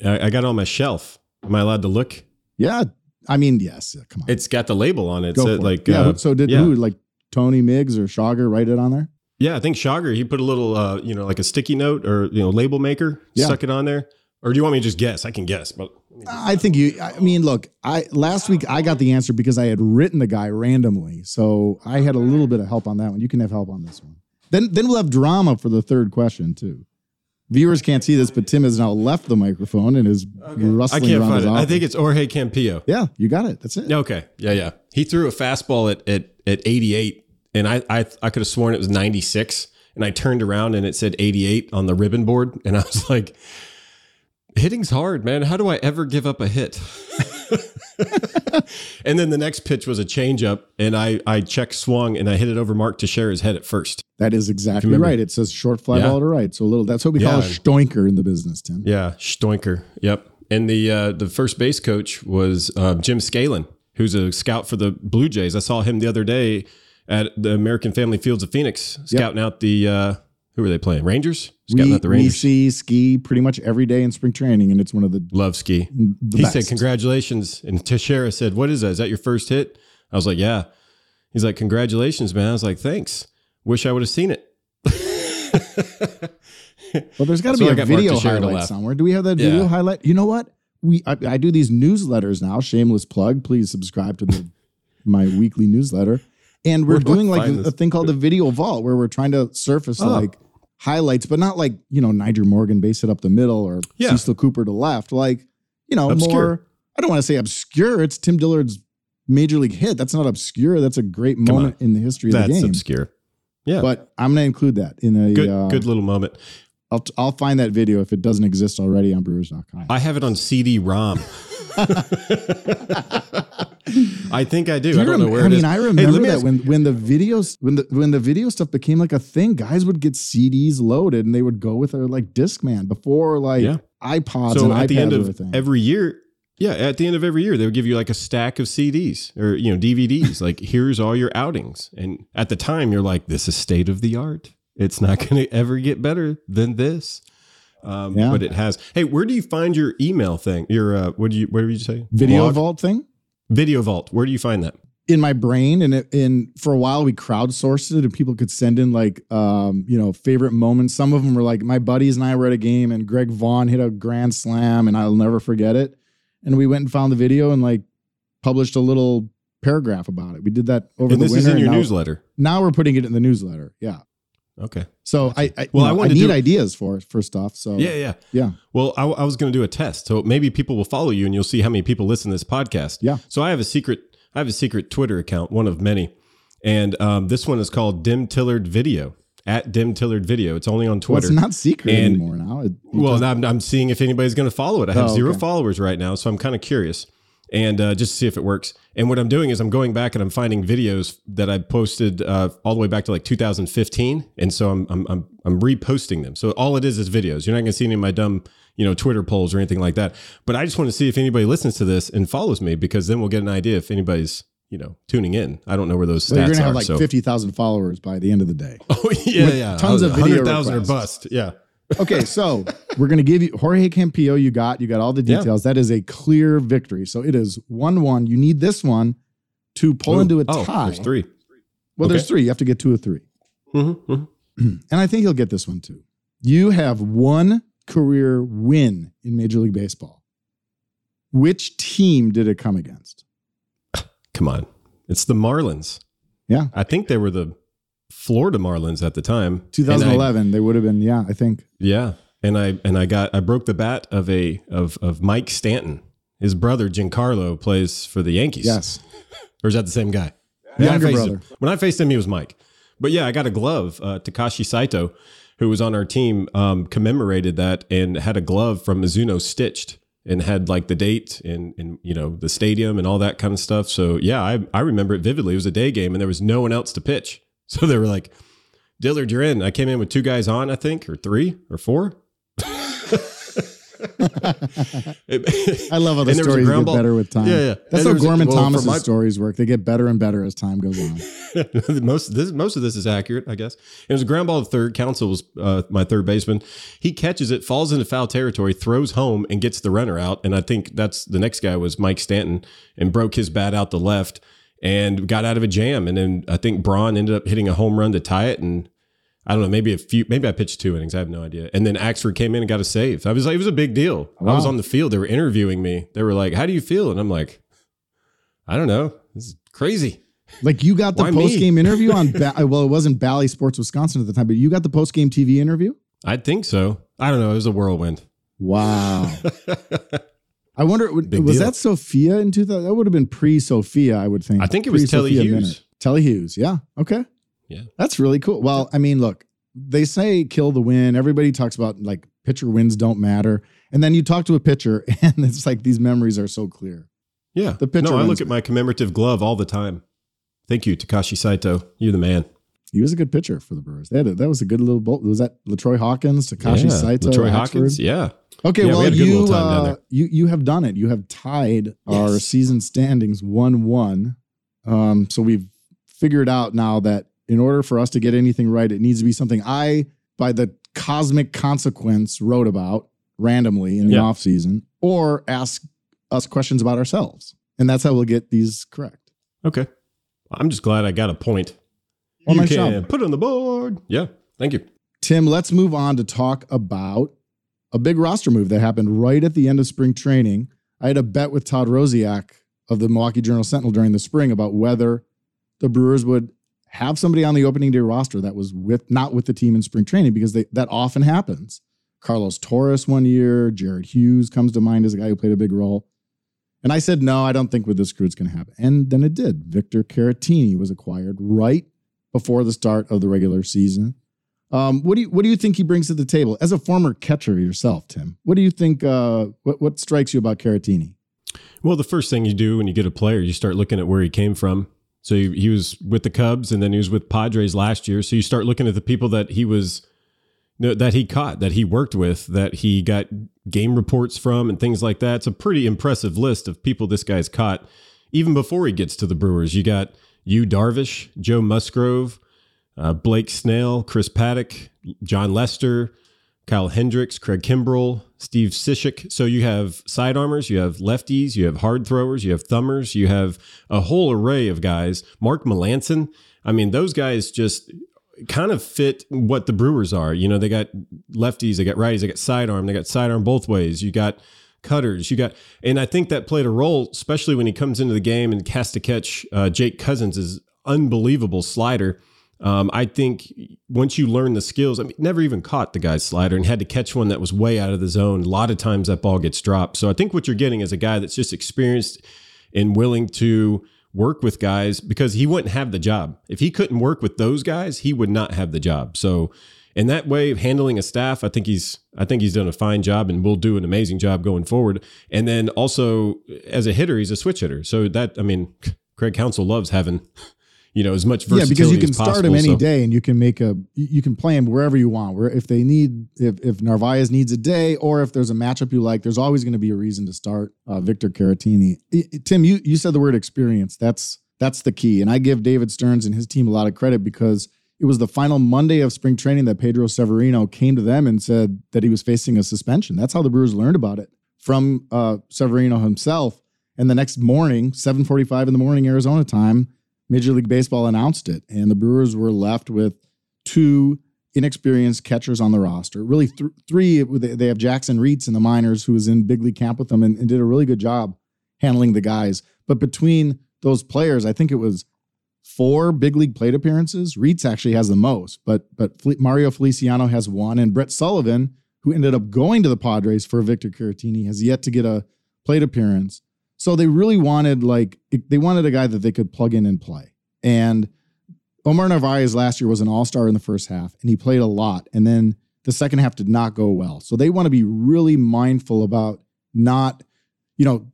I, I got it on my shelf. Am I allowed to look? Yeah, I mean, yes. Come on, It's got the label on it. go so for like, it. Yeah. uh, so did yeah. who? Like Tony Miggs or Schauger write it on there? yeah, I think Schauger, he put a little, uh, you know, like a sticky note or, you know, label maker, Yeah. stuck it on there. Or do you want me to just guess? I can guess, but I think you. I mean, look. I last week I got the answer because I had written the guy randomly, so I had a little bit of help on that one. You can have help on this one. Then then we'll have drama for the third question too. Viewers can't see this, but Tim has now left the microphone and is I rustling can't around find his it. I think it's Jorge Campillo. yeah, you got it. That's it. Okay. Yeah, yeah. He threw a fastball at at, at 88, and I, I I could have sworn it was 96. And I turned around and it said 88 on the ribbon board. And I was [LAUGHS] like, hitting's hard, man. How do I ever give up a hit? [LAUGHS] and then the next pitch was a changeup, and I I check swung and I hit it over Mark Teixeira his head at first. That is exactly right. It says short fly Yeah. ball to right. So a little. That's what we call a Yeah. stoinker in the business, Tim. Yeah, Stoinker. Yep. And the uh, the first base coach was uh, Jim Skaalen, who's a scout for the Blue Jays. I saw him the other day at the American Family Fields of Phoenix, scouting out the uh, who were they playing? Rangers. Scouting We, out the we Rangers. see ski pretty much every day in spring training, and it's one of the, Love ski. the he best. said, "Congratulations!" And Teixeira said, "What is that? Is that your first hit?" I was like, "Yeah." He's like, "Congratulations, man!" I was like, "Thanks. Wish I would have seen it." [LAUGHS] Well, there's got to be a video highlight somewhere. Do we have that Yeah. video highlight? You know what? We I, I do these newsletters now. Shameless plug. Please subscribe to the my weekly newsletter. And we're I doing like a, thing called the video vault, where we're trying to surface Oh. like highlights, but not like you know Nyjer Morgan base it up the middle or Yeah. Cecil Cooper to left. Like you know Obscure. more. I don't want to say obscure. It's Tim Dillard's major league hit. That's not obscure. That's a great on. moment in the history of That's the game. That's obscure. Yeah, But I'm going to include that in a. good, uh, good little moment. I'll, I'll find that video if it doesn't exist already on Brewers.com. I have it on CD-ROM. [LAUGHS] [LAUGHS] I think I do. I don't know where I it mean, is. I remember me that ask- when when the videos when the when the video stuff became like a thing, guys would get CDs loaded and they would go with their like Discman before like Yeah. iPods so and at iPads the end of every year, yeah, at the end of every year, they would give you like a stack of CDs or you know DVDs. like here's all your outings, and at the time, you're like, this is state of the art. It's not going to ever get better than this. Um, Yeah. But it has. Hey, where do you find your email thing? Your uh, what do you? What did you say? Video Blog? Vault thing Video Vault. Where do you find that? in my brain, and it, and for a while we crowdsourced it, and people could send in like um you know favorite moments. Some of them were like my buddies and I were at a game, and Greg Vaughn hit a grand slam, and I'll never forget it. And we went and found the video and like published a little paragraph about it. We did that over And the this winter. is in your now- newsletter. Now we're putting it in the newsletter. Yeah. Okay. So I, I Well, well, I I, need do- ideas for first stuff. So Yeah, yeah. yeah. Well, I, I was going to do a test, so maybe people will follow you, and you'll see how many people listen to this podcast. Yeah. So I have a secret. I have a secret Twitter account, one of many, and um, this one is called Dim Tillard Video at Dim Tillard Video. It's only on Well, Twitter. it's not secret And- anymore now. It, well, I'm, I'm seeing if anybody's going to follow it. I have Oh, zero okay. followers right now, so I'm kind of curious. And uh, just to see if it works. And what I'm doing is I'm going back and I'm finding videos that I posted uh, all the way back to like 2015, and so I'm, I'm I'm I'm reposting them. So all it is is videos. You're not going to see any of my dumb you know Twitter polls or anything like that. But I just want to see if anybody listens to this and follows me because then we'll get an idea if anybody's you know tuning in. I don't know where those stats Well, you're gonna are. have like so. fifty thousand followers by the end of the day. [LAUGHS] Oh yeah, yeah. tons of video hundred thousand or bust. Yeah. Okay, so we're gonna give you Jorge Campillo. You got you got all the Yeah. details. That is a clear victory. So it is one one. You need this one to pull Ooh, into a oh, tie. There's three. Well, there's three. You have to get two or 3 Mm-hmm, mm-hmm. and I think you'll get this one too. You have one career win in Major League Baseball. Which team did it come against? Come on, it's the Marlins. Yeah. I think they were the Florida Marlins at the time. And I- 2011. they would have been. Yeah, I think. Yeah, and I and I got I broke the bat of a of of Mike Stanton. His brother Giancarlo plays for the Yankees. Yes. or is that the same guy? When I Younger brother. him- when I faced him, he was Mike. But yeah, I got a glove. Uh, Takashi Saito, who was on our team, um, commemorated that and had a glove from Mizuno stitched and had like the date and and you know the stadium and all that kind of stuff. So yeah, I I remember it vividly. It was a day game and there was no one else to pitch. [LAUGHS] So they were like, Dillard, you're in. I came in with two guys on, I think, or three or four. [LAUGHS] [LAUGHS] I love how the And there was a stories get ball. better with time. Yeah, yeah. That's And how was a- Gorman well, Thomas's my- stories work. They get better and better as time goes on. most this most of this is accurate, I guess. It was a ground ball to third. Counsell was uh, my third baseman. He catches it, falls into foul territory, throws home, and gets the runner out. And I think that's the next guy was Mike Stanton, and broke his bat out the left and got out of a jam. And then I think Braun ended up hitting a home run to tie it. And I don't know, maybe a few, maybe I pitched two innings. I have no idea. And then Axford came in and got a save. I was like, it was a big deal. I was on the field. They were interviewing me. They were like, "How do you feel?" And I'm like, "I don't know. This is crazy." Like you got the post game interview on. [LAUGHS] Ba- well, it wasn't Bally Sports Wisconsin at the time, but you got the post game TV interview. I think so. I don't know. It was a whirlwind. Wow. [LAUGHS] I wonder, was deal. that Sophia in 2000? That would have been pre Sophia, I would think. I think it was Telly Hughes. Minute. Telly Hughes. Yeah. Okay. Yeah. That's really cool. Well, I mean, look, they say kill the win. Everybody talks about like pitcher wins don't matter. And then you talk to a pitcher [LAUGHS] and it's like these memories are so clear. Yeah. The pitcher No, I look at my commemorative glove all the time. Thank you, Takashi Saito. You're the man. He was a good pitcher for the Brewers. They had a, that was a good little bolt. Was that Latroy Hawkins, Takashi yeah. Saito, Latroy Hawkins. Yeah. Okay, Yeah, well, good you little time down uh, you you have done it. You have tied our season standings one one. Um, so we've figured out now that in order for us to get anything right, it needs to be something I, by the cosmic consequence, wrote about randomly in the Yeah. off season, or ask us questions about ourselves, and that's how we'll get these correct. Okay. I'm just glad I got a point. Well, you nice can job. put it on the board. Yeah. Thank you. Tim, let's move on to talk about a big roster move that happened right at the end of spring training. I had a bet with Todd Rosiak of the Milwaukee Journal Sentinel during the spring about whether the Brewers would have somebody on the opening day roster that was with not with the team in spring training because they, that often happens. Carlos Torres one year, Jared Hughes comes to mind as a guy who played a big role. And I said, no, I don't think with this crew it's going to happen. And then it did. Victor Caratini was acquired right before the start of the regular season. Um, what do you what do you think he brings to the table as a former catcher yourself, Tim? What do you think? Uh, what what strikes you about Caratini? Well, the first thing you do when you get a player, you start looking at where he came from. So he, he was with the Cubs, and then he was with Padres last year. So you start looking at the people that he was that he caught, that he worked with, that he got game reports from, and things like that. It's a pretty impressive list of people this guy's caught. Even before he gets to the Brewers, you got Yu Darvish, Joe Musgrove, uh, Blake Snell, Chris Paddack, Jon Lester, Kyle Hendricks, Craig Kimbrel, Steve Cishek. So you have sidearmers, you have lefties, you have hard throwers, you have thumbers, you have a whole array of guys. Mark Melancon. I mean, those guys just kind of fit what the Brewers are. You know, they got lefties, they got righties, they got sidearm, they got sidearm both ways. You got cutters, you got, and I think that played a role, especially when he comes into the game and has to catch uh, Jake Cousins' unbelievable slider. Um, I think once you learn the skills, I mean, never even caught the guy's slider and had to catch one that was way out of the zone. A lot of times that ball gets dropped. So I think what you're getting is a guy that's just experienced and willing to work with guys because he wouldn't have the job. If he couldn't work with those guys, he would not have the job. So, And that way of handling a staff, I think he's I think he's done a fine job and will do an amazing job going forward. And then also as a hitter, he's a switch hitter. So that I mean, Craig Counsell loves having you know as much versatility yeah because you can as start possible, him any so- day and you can make a you can play him wherever you want. Where if they need if if narvaez needs a day or if there's a matchup you like there's always going to be a reason to start uh, victor caratini. Tim you you said the word experience. That's that's the key. And i give david stearns and his team a lot of credit because it was the final monday of spring training that pedro severino came to them and said that he was facing a suspension that's how the brewers learned about it from uh, severino himself and the next morning 7.45 in the morning arizona time Major League Baseball announced it, and the Brewers were left with two inexperienced catchers on the roster. Really, th- three. They have Jakson Reetz in the minors, who was in big league camp with them and, and did a really good job handling the guys. But between those players, I think it was four big league plate appearances. Reetz actually has the most, but but Mario Feliciano has one, and Brett Sullivan, who ended up going to the Padres for Victor Caratini, has yet to get a plate appearance. So they really wanted like they wanted a guy that they could plug in and play. And Omar Narvaez last year was an all-star in the first half and he played a lot and then the second half did not go well. So they want to be really mindful about not you know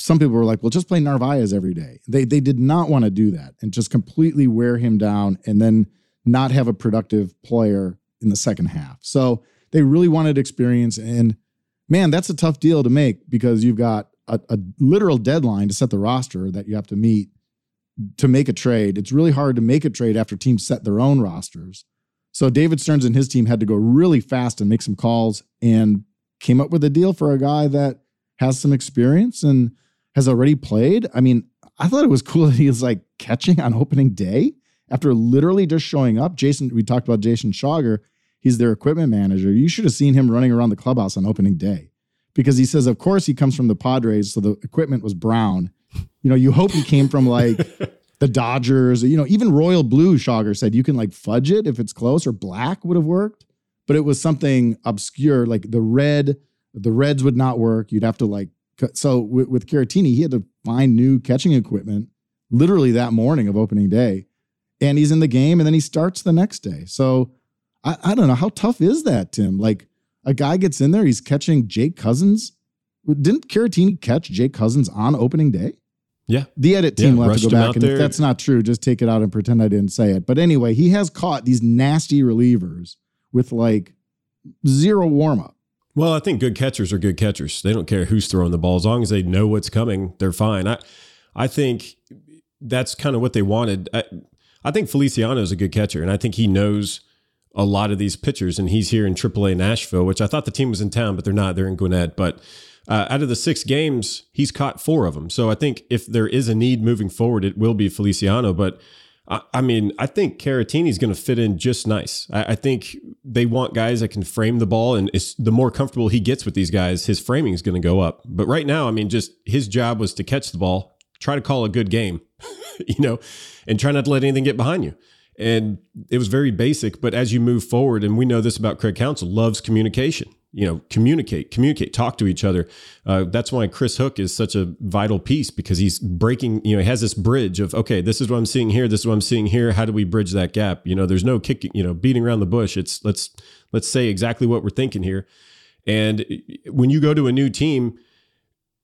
some people were like, "Well, just play Narvaez every day." They they did not want to do that and just completely wear him down and then not have a productive player in the second half. So they really wanted experience and man, that's a tough deal to make because you've got a, a literal deadline to set the roster that you have to meet to make a trade. It's really hard to make a trade after teams set their own rosters. So David Stearns and his team had to go really fast and make some calls and came up with a deal for a guy that has some experience and has already played. I mean, I thought it was cool [LAUGHS] that he was like catching on opening day after literally just showing up. Jason, we talked about Jason Shawger. He's their equipment manager. You should have seen him running around the clubhouse on opening day because he says, of course, he comes from the Padres, so the equipment was brown. You know, you hope he came from like [LAUGHS] the Dodgers, you know, even Royal Blue, Shawger said you can like fudge it if it's close or black would have worked, but it was something obscure, like the red, the reds would not work. You'd have to like, so with, with Caratini, he had to find new catching equipment literally that morning of opening day. And he's in the game and then he starts the next day. So I, I don't know. How tough is that, Tim? Like a guy gets in there, he's catching Jake Cousins. Didn't Caratini catch Jake Cousins on opening day? Yeah. The edit team Yeah, will have to go back. And if that's not true, just take it out and pretend I didn't say it. But anyway, he has caught these nasty relievers with like zero warm up. Well, I think good catchers are good catchers. They don't care who's throwing the ball as long as they know what's coming. They're fine. I, I think that's kind of what they wanted. I, I think Feliciano is a good catcher, and I think he knows a lot of these pitchers. And he's here in AAA Nashville, which I thought the team was in town, but they're not. They're in Gwinnett. But uh, out of the six games, he's caught four of them. So I think if there is a need moving forward, it will be Feliciano. But I, mean, I think Caratini's going to fit in just nice. I, I think they want guys that can frame the ball, and the more comfortable he gets with these guys, his framing is going to go up. But right now, I mean, just his job was to catch the ball, try to call a good game, [LAUGHS] you know, and try not to let anything get behind you. And it was very basic, but as you move forward, and we know this about Craig Counsell, loves communication. You know, communicate, communicate, talk to each other. Uh, that's why Chris Hook is such a vital piece because he's breaking. You know, he has this bridge of okay, this is what I'm seeing here, this is what I'm seeing here. How do we bridge that gap? You know, there's no kicking, you know, beating around the bush. It's let's let's say exactly what we're thinking here. And when you go to a new team,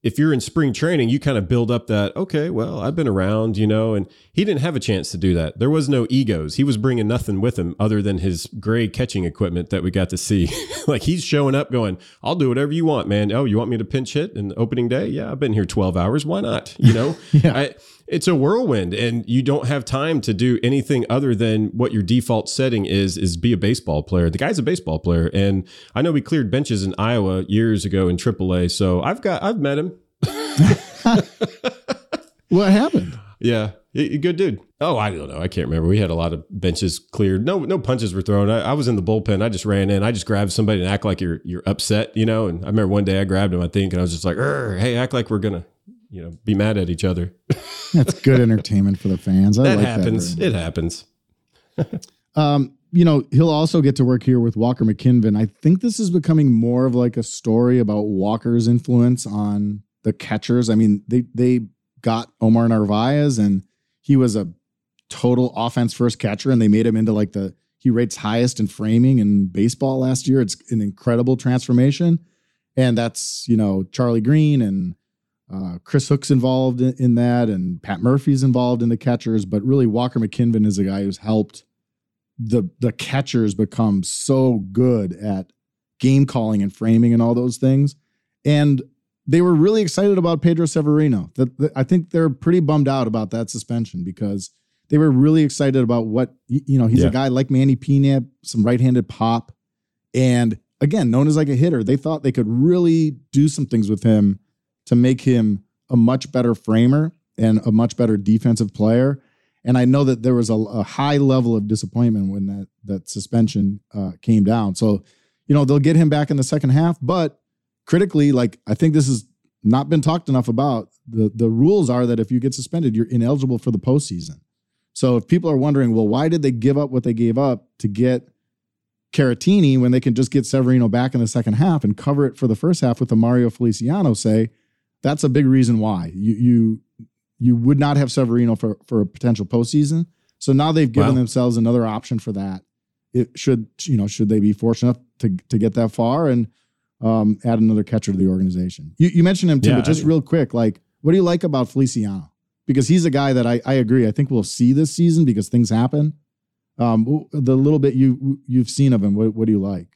if you're in spring training, you kind of build up that, okay, well, I've been around, you know, and he didn't have a chance to do that. There was no egos. He was bringing nothing with him other than his gray catching equipment that we got to see. [LAUGHS] like he's showing up going, I'll do whatever you want, man. Oh, you want me to pinch hit in opening day? Yeah, I've been here 12 hours. Why not? You know, [LAUGHS] Yeah. I, it's a whirlwind and you don't have time to do anything other than what your default setting is, is be a baseball player. The guy's a baseball player. And I know we cleared benches in Iowa years ago in AAA. So I've got, I've met him. [LAUGHS] What happened? Yeah, good dude. Oh, I don't know. I can't remember. We had a lot of benches cleared. No, no punches were thrown. I, I was in the bullpen. I just ran in. I just grabbed somebody and act like you're you're upset, you know. And I remember one day I grabbed him. I think, and I was just like, "Hey, act like we're gonna, you know, be mad at each other." That's good entertainment for the fans. I that like happens. That it happens. Um, you know, he'll also get to work here with Walker McKinven. I think this is becoming more of like a story about Walker's influence on the catchers. I mean, they they got Omar Narvaez and he was a total offense first catcher and they made him into like the he rates highest in framing in baseball last year. It's an incredible transformation. And that's, you know, Charlie Greene and uh, Chris Hook's involved in, in, that, and Pat Murphy's involved in the catchers. But really, Walker McKinven is a guy who's helped the the catchers become so good at game calling and framing and all those things. And they were really excited about Pedro Severino. That I think they're pretty bummed out about that suspension because they were really excited about what you know. He's yeah. a guy like Manny Pina, some right-handed pop, and again, known as like a hitter. They thought they could really do some things with him to make him a much better framer and a much better defensive player. And I know that there was a, a high level of disappointment when that that suspension uh, came down. So, you know, they'll get him back in the second half, but critically, like I think this has not been talked enough about. The the rules are that if you get suspended, you're ineligible for the postseason. So if people are wondering, well, why did they give up what they gave up to get Caratini when they can just get Severino back in the second half and cover it for the first half with the Mario Feliciano? Say that's a big reason why you you you would not have Severino for for a potential postseason. So now they've given wow. themselves another option for that. It should you know should they be fortunate to to get that far and um, add another catcher to the organization. You, you mentioned him too, yeah, but just real quick, like, what do you like about Feliciano? Because he's a guy that I, I agree. I think we'll see this season because things happen. Um, the little bit you you've seen of him, what, what do you like?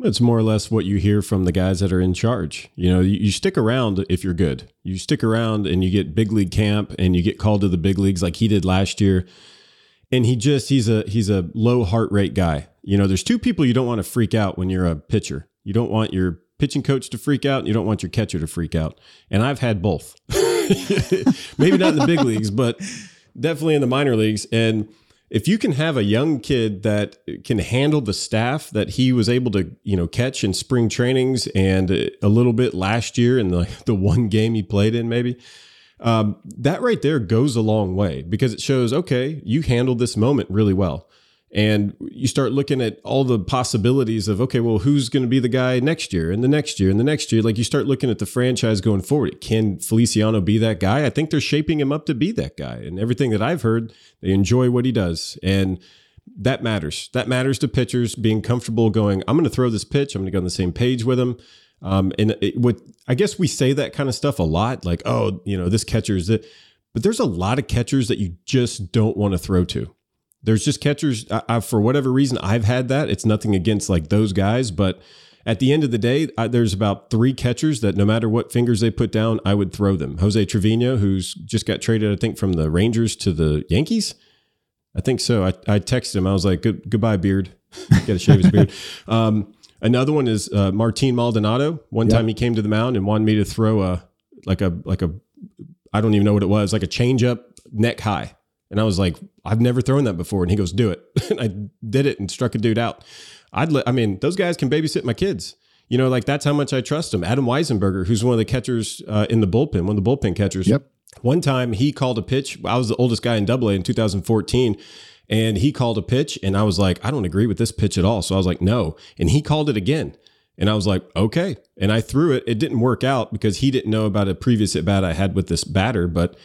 It's more or less what you hear from the guys that are in charge. You know, you, you, stick around if you're good. You stick around and you get big league camp and you get called to the big leagues like he did last year. And he just he's a he's a low heart rate guy. You know, there's two people you don't want to freak out when you're a pitcher. You don't want your pitching coach to freak out and you don't want your catcher to freak out. And I've had both. [LAUGHS] Maybe not in the big leagues, but definitely in the minor leagues. And if you can have a young kid that can handle the staff that he was able to, you know, catch in spring trainings and a little bit last year in the [LAUGHS] the one game he played in, maybe um, that right there goes a long way because it shows okay, you handled this moment really well and you start looking at all the possibilities of okay well who's going to be the guy next year and the next year and the next year? Like you start looking at the franchise going forward. Can feliciano be that guy? I think they're shaping him up to be that guy. And everything that i've heard they enjoy what he does. And that matters. That matters to pitchers being comfortable going i'm going to throw this pitch. I'm going to go on the same page with him. Um, and it, what i guess we say that kind of stuff a lot like oh you know this catcher is it. But there's a lot of catchers that you just don't want to throw to there's just catchers. I, I, for whatever reason, I've had that. It's nothing against like those guys, but at the end of the day, I, there's about three catchers that no matter what fingers they put down, I would throw them. Jose Trevino, who's just got traded, I think, from the Rangers to the Yankees. I think so. I, I texted him. I was like, Good, goodbye, beard. Got to shave his beard. [LAUGHS] Um, another one is uh, Martin Maldonado. One time he came to the mound and wanted me to throw a like a like a I don't even know what it was, like a changeup neck high. And I was like, I've never thrown that before. And he goes, do it. [LAUGHS] and I did it and struck a dude out. I'd let, I mean, those guys can babysit my kids. You know, like that's how much I trust them. Adam Weisenberger, who's one of the catchers uh, in the bullpen, one of the bullpen catchers. Yep. One time he called a pitch. I was the oldest guy in Double A in 2014, and he called a pitch, and I was like, I don't agree with this pitch at all. So I was like, no, and he called it again, and I was like, okay, and I threw it. It didn't work out because he didn't know about a previous at bat I had with this batter, but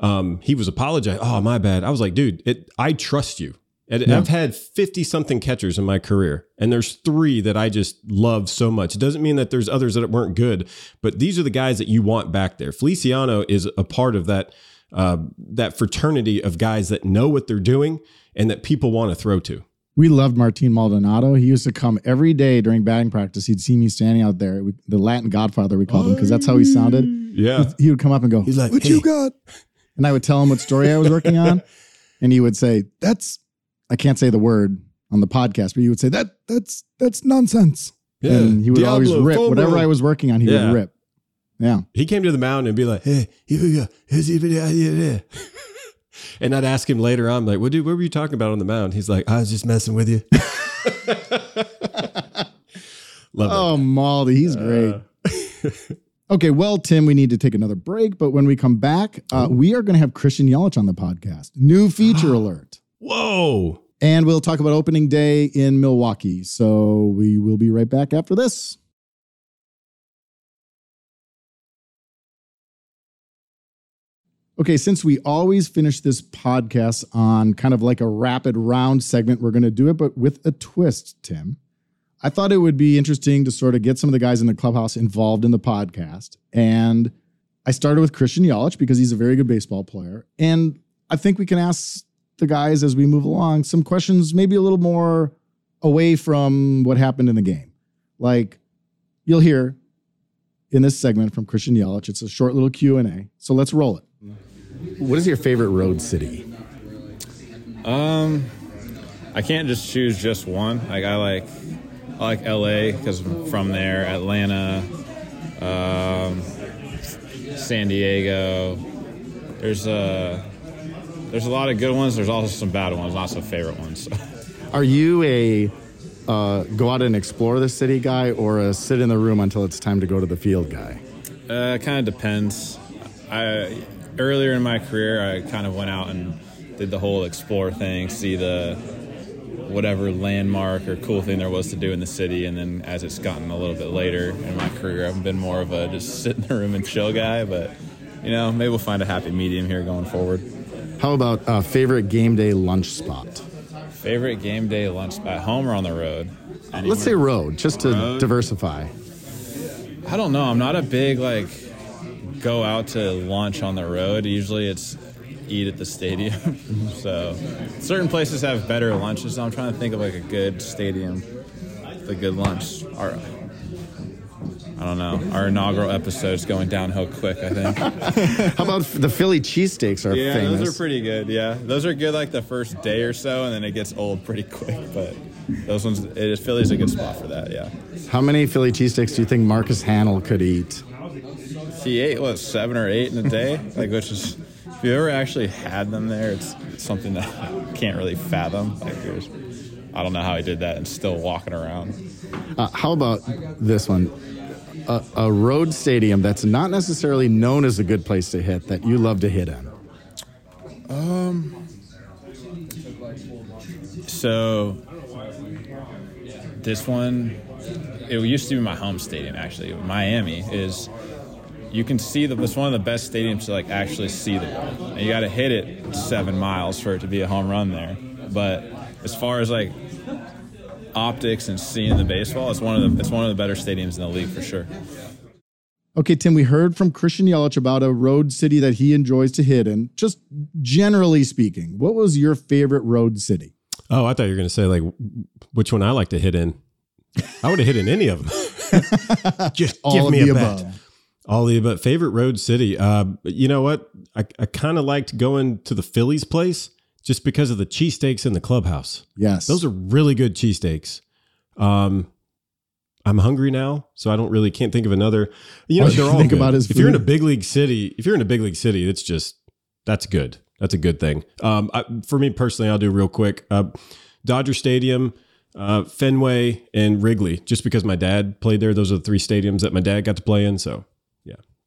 um, he was apologizing. Oh, my bad. I was like, dude, it, I trust you. And yeah. I've had 50 something catchers in my career, and there's three that I just love so much. It doesn't mean that there's others that weren't good, but these are the guys that you want back there. Feliciano is a part of that uh, that fraternity of guys that know what they're doing and that people want to throw to. We loved Martin Maldonado. He used to come every day during batting practice. He'd see me standing out there, the Latin Godfather we called him because that's how he sounded. Yeah, he would come up and go, "He's like, what hey. you got?" And I would tell him what story I was working on, [LAUGHS] and he would say, "That's I can't say the word on the podcast, but he would say that that's that's nonsense." Yeah. And he would Diablo, always rip whatever I was working on. He yeah. would rip. Yeah. He came to the mountain and be like, "Hey, here we go. Here's the idea there." and I'd ask him later on, like, "What dude? What were you talking about on the mound?" He's like, "I was just messing with you." [LAUGHS] Love it. oh, Maldy, he's uh, great. [LAUGHS] Okay, well, Tim, we need to take another break, but when we come back, uh, we are going to have Christian Yelich on the podcast. New feature [GASPS] alert. Whoa. And we'll talk about opening day in Milwaukee. So we will be right back after this. Okay, since we always finish this podcast on kind of like a rapid round segment, we're going to do it, but with a twist, Tim. I thought it would be interesting to sort of get some of the guys in the clubhouse involved in the podcast. And I started with Christian Yelich because he's a very good baseball player. And I think we can ask the guys as we move along some questions, maybe a little more away from what happened in the game. Like you'll hear in this segment from Christian Yelich. It's a short little Q&A. So let's roll it. What is your favorite road city? Um, I can't just choose just one. Like I like, I like L.A. because I'm from there. Atlanta, um, San Diego. There's a there's a lot of good ones. There's also some bad ones, not so favorite ones. [LAUGHS] Are you a uh, go out and explore the city guy or a sit in the room until it's time to go to the field guy? Uh, it kind of depends. I earlier in my career, I kind of went out and did the whole explore thing, see the whatever landmark or cool thing there was to do in the city. And then as it's gotten a little bit later in my career, I've been more of a just [LAUGHS] sit in the room and chill guy. But you know, maybe we'll find a happy medium here going forward. How about uh, favorite game day lunch spot? Favorite game day lunch spot, home or on the road? Anywhere. Let's say road, just to Road? diversify. I don't know. I'm not a big like go out to lunch on the road. Usually it's eat at the stadium. [LAUGHS] so certain places have better lunches. So I'm trying to think of like a good stadium, the good lunch. Our, I don't know. Our inaugural episode's going downhill quick. I think. [LAUGHS] How about the Philly cheesesteaks are yeah, famous? those are pretty good. Yeah, those are good like the first day or so, and then it gets old pretty quick. But those ones, it, Philly's a good spot for that. Yeah. How many Philly cheesesteaks do you think Marcus Hanel could eat? He ate what seven or eight in a day, [LAUGHS] like which is if you ever actually had them there, it's, something that I can't really fathom. Like there's, I don't know how he did that and still walking around. Uh, how about this one? A, a road stadium that's not necessarily known as a good place to hit that you love to hit in. Um. So this one, it used to be my home stadium actually. Miami is. You can see the. It's one of the best stadiums to like actually see the ball. And you got to hit it seven miles for it to be a home run there. But as far as like optics and seeing the baseball, it's one of the. It's one of the better stadiums in the league for sure. Okay, Tim, we heard from Christian Yelich about a road city that he enjoys to hit in. Just generally speaking, what was your favorite road city? Oh, I thought you were going to say like which one I like to hit in. I would have hit in any of them. [LAUGHS] Just All give of me the a above. bet. All the but favorite road city. Uh, you know what? I, I kind of liked going to the Phillies place just because of the cheesesteaks in the clubhouse. Yes. Those are really good cheesesteaks. Um, I'm hungry now, so I don't really can't think of another. You know, All they're all think good. about is if you're in a big league city. If you're in a big league city, it's just that's good. That's a good thing. Um, I, for me personally, I'll do real quick. Uh, Dodger Stadium, uh, Fenway, and Wrigley. Just because my dad played there, those are the three stadiums that my dad got to play in. So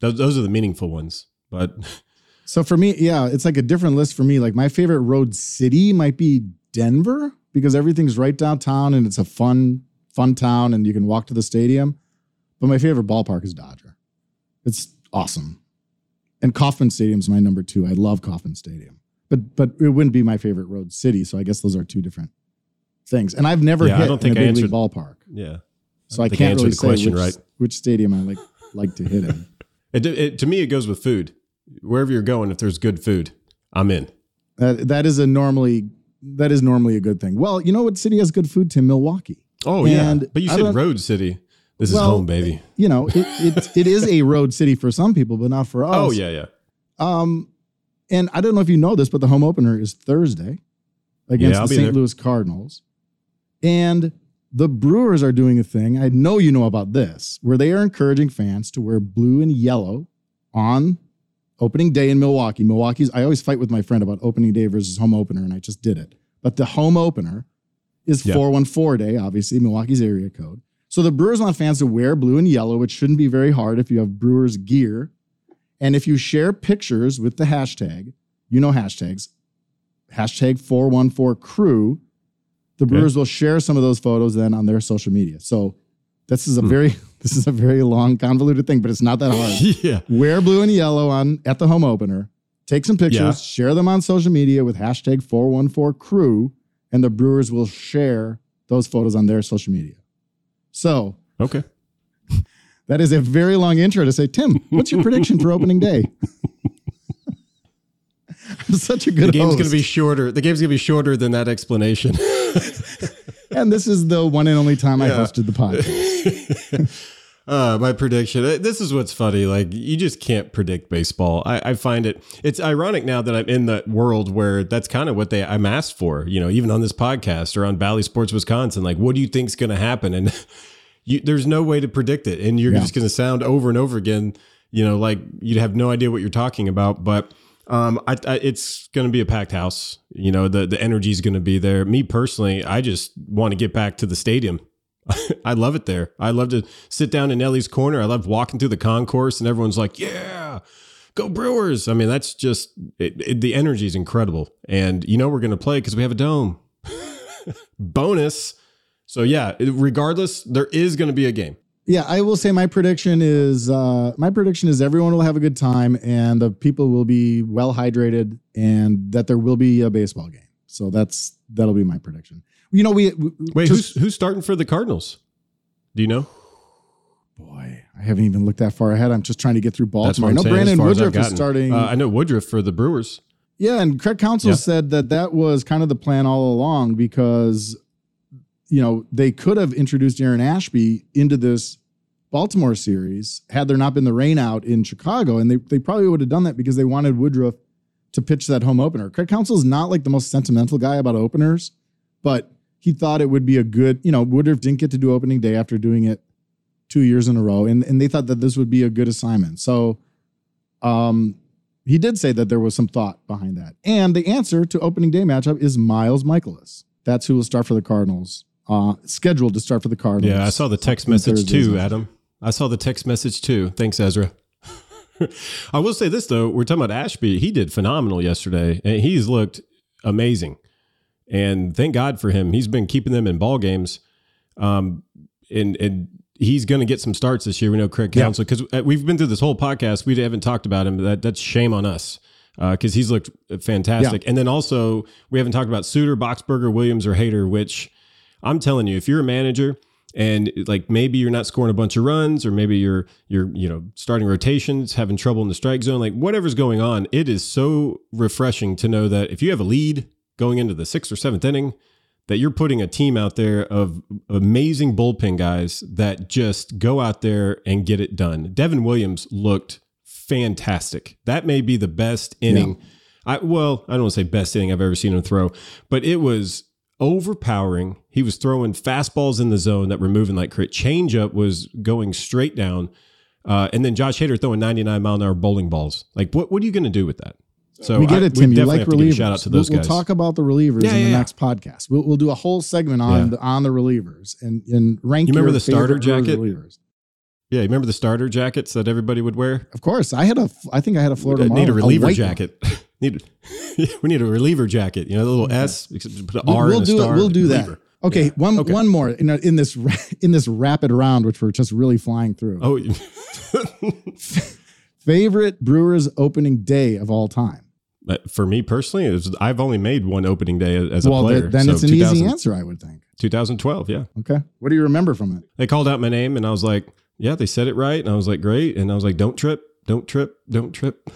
those, those are the meaningful ones. But [LAUGHS] So for me, yeah, it's like a different list for me. Like my favorite road city might be Denver because everything's right downtown and it's a fun, fun town and you can walk to the stadium. But my favorite ballpark is Dodger. It's awesome. And Kauffman Stadium's my number two. I love Kauffman Stadium. But but it wouldn't be my favorite road city. So I guess those are two different things. And I've never Yeah, I don't think in I a big league answered- ballpark. yeah, So I, I can't really the say question which, right. which stadium I like like to hit in. [LAUGHS] it, it, to me it goes with food. Wherever you're going, if there's good food, I'm in. That that is a normally that is normally a good thing. Well, you know what city has good food? Tim Milwaukee. Oh And yeah, but you said road city. This is home, baby. You know, it, it it is a road city for some people, but not for [LAUGHS] us. Oh yeah, yeah. Um, and I don't know if you know this, but the home opener is Thursday against Yeah, the St. Louis Cardinals, and the Brewers are doing a thing. I know you know about this, where they are encouraging fans to wear blue and yellow on opening day in Milwaukee. Milwaukee's. I always fight with my friend about opening day versus home opener, and I just did it. But the home opener is Yeah. 414 day, obviously, Milwaukee's area code. So the Brewers want fans to wear blue and yellow, which shouldn't be very hard if you have Brewers gear. And if you share pictures with the hashtag, you know hashtags, hashtag 414 crew, the. Brewers will share some of those photos then on their social media. So this is a Hmm. very [LAUGHS] this is a very long, convoluted thing, but it's not that [LAUGHS] hard. yeah. Wear blue and yellow on at the home opener. take some pictures, Yeah. share them on social media with hashtag 414 crew, and the Brewers will share those photos on their social media. So Okay. [LAUGHS] that is a very long intro to say, Tim, what's your prediction for opening day? I'm such a good The game's host. going to be shorter. The game's going to be shorter than that explanation. [LAUGHS] and this is the one and only time I hosted the podcast. [LAUGHS] Uh, my prediction. uh, This is what's funny. Like you just can't predict baseball. I, I find it. It's ironic now that I'm in the world where that's kind of what they I'm asked for. You know, even on this podcast or on Bally Sports Wisconsin. Like, what do you think's going to happen? And [LAUGHS] you, there's no way to predict it, and you're Yeah. just going to sound over and over again. You know, like you'd have no idea what you're talking about. But um, I, I, it's going to be a packed house. You know, the the energy is going to be there. Me personally, I just want to get back to the stadium. [LAUGHS] I love it there. I love to sit down in Ellie's corner. I love walking through the concourse and everyone's like, "Yeah, go Brewers!" I mean, that's just it, it, the energy is incredible, and you know we're going to play because we have a dome. [LAUGHS] Bonus. So yeah, regardless, there is going to be a game. Yeah, I will say my prediction is uh, my prediction is everyone will have a good time and the people will be well hydrated and that there will be a baseball game. So that's that'll be my prediction. You know, we, we Wait, just- who's who's starting for the Cardinals? Do you know? boy, I haven't even looked that far ahead. I'm just trying to get through Baltimore. I know saying, Brandon far as I've Woodruff is starting. Uh, I know Woodruff for the Brewers. Yeah, and Craig Counsell Yeah. said that that was kind of the plan all along because, you know, they could have introduced Aaron Ashby into this Baltimore series had there not been the rain out in Chicago, and they they probably would have done that because they wanted Woodruff to pitch that home opener. Craig Counsell is not like the most sentimental guy about openers, but he thought it would be a good, you know, Woodruff didn't get to do opening day after doing it two years in a row, and and they thought that this would be a good assignment. So, um, he did say that there was some thought behind that. And the answer to opening day matchup is Miles Mikolas. That's who will start for the Cardinals. Uh, scheduled to start for the Cardinals. Yeah, I saw the text message too, Adam. I saw the text message too. Thanks, Ezra. [LAUGHS] I will say this though, we're talking about Ashby. He did phenomenal yesterday, and he's looked amazing. And thank God for him. He's been keeping them in ball games. Um, and and he's going to get some starts this year. We know Craig Counsell because we've been through this whole podcast. We haven't talked about him. That that's shame on us because he's looked fantastic. And then also we haven't talked about Suter, Boxberger, Williams, or Hader. Which I'm telling you, if you're a manager and like maybe you're not scoring a bunch of runs, or maybe you're you're you know starting rotations, having trouble in the strike zone, like whatever's going on, it is so refreshing to know that if you have a lead going into the sixth or seventh inning, that you're putting a team out there of amazing bullpen guys that just go out there and get it done. Devin Williams looked fantastic. That may be the best inning. I well, I don't want to say best inning I've ever seen him throw, but it was overpowering. He was throwing fastballs in the zone that were moving like crit. Changeup was going straight down. Uh, and then Josh Hader throwing 99 mile an hour bowling balls. Like, what, what are you going to do with that? So we get it, Tim. You like have to give a relievers. Shout out to those we'll, guys. we'll talk about the relievers Yeah, in the yeah. next podcast. We'll, we'll do a whole segment on the, on the relievers and, and rank. You remember the starter jacket? Relievers. yeah, you remember the starter jackets that everybody would wear? Of course, I had a. I think I had a Florida. I need a reliever one. jacket. [LAUGHS] need [LAUGHS] we need a reliever jacket. You know, the little S. except Put an We'll, R we'll and a do it. We'll do that. Okay, Yeah. one Okay. one more in, in this [LAUGHS] in this rapid round, which we're just really flying through. Oh, [LAUGHS] Favorite Brewers opening day of all time. but for me personally, was, I've only made one opening day as a well, player. th- then So it's an easy answer, I would think. 2012, yeah. Okay, what do you remember from it? They called out my name, and I was like, "Yeah, they said it right." And I was like, "Great!" And I was like, "Don't trip, don't trip, don't trip."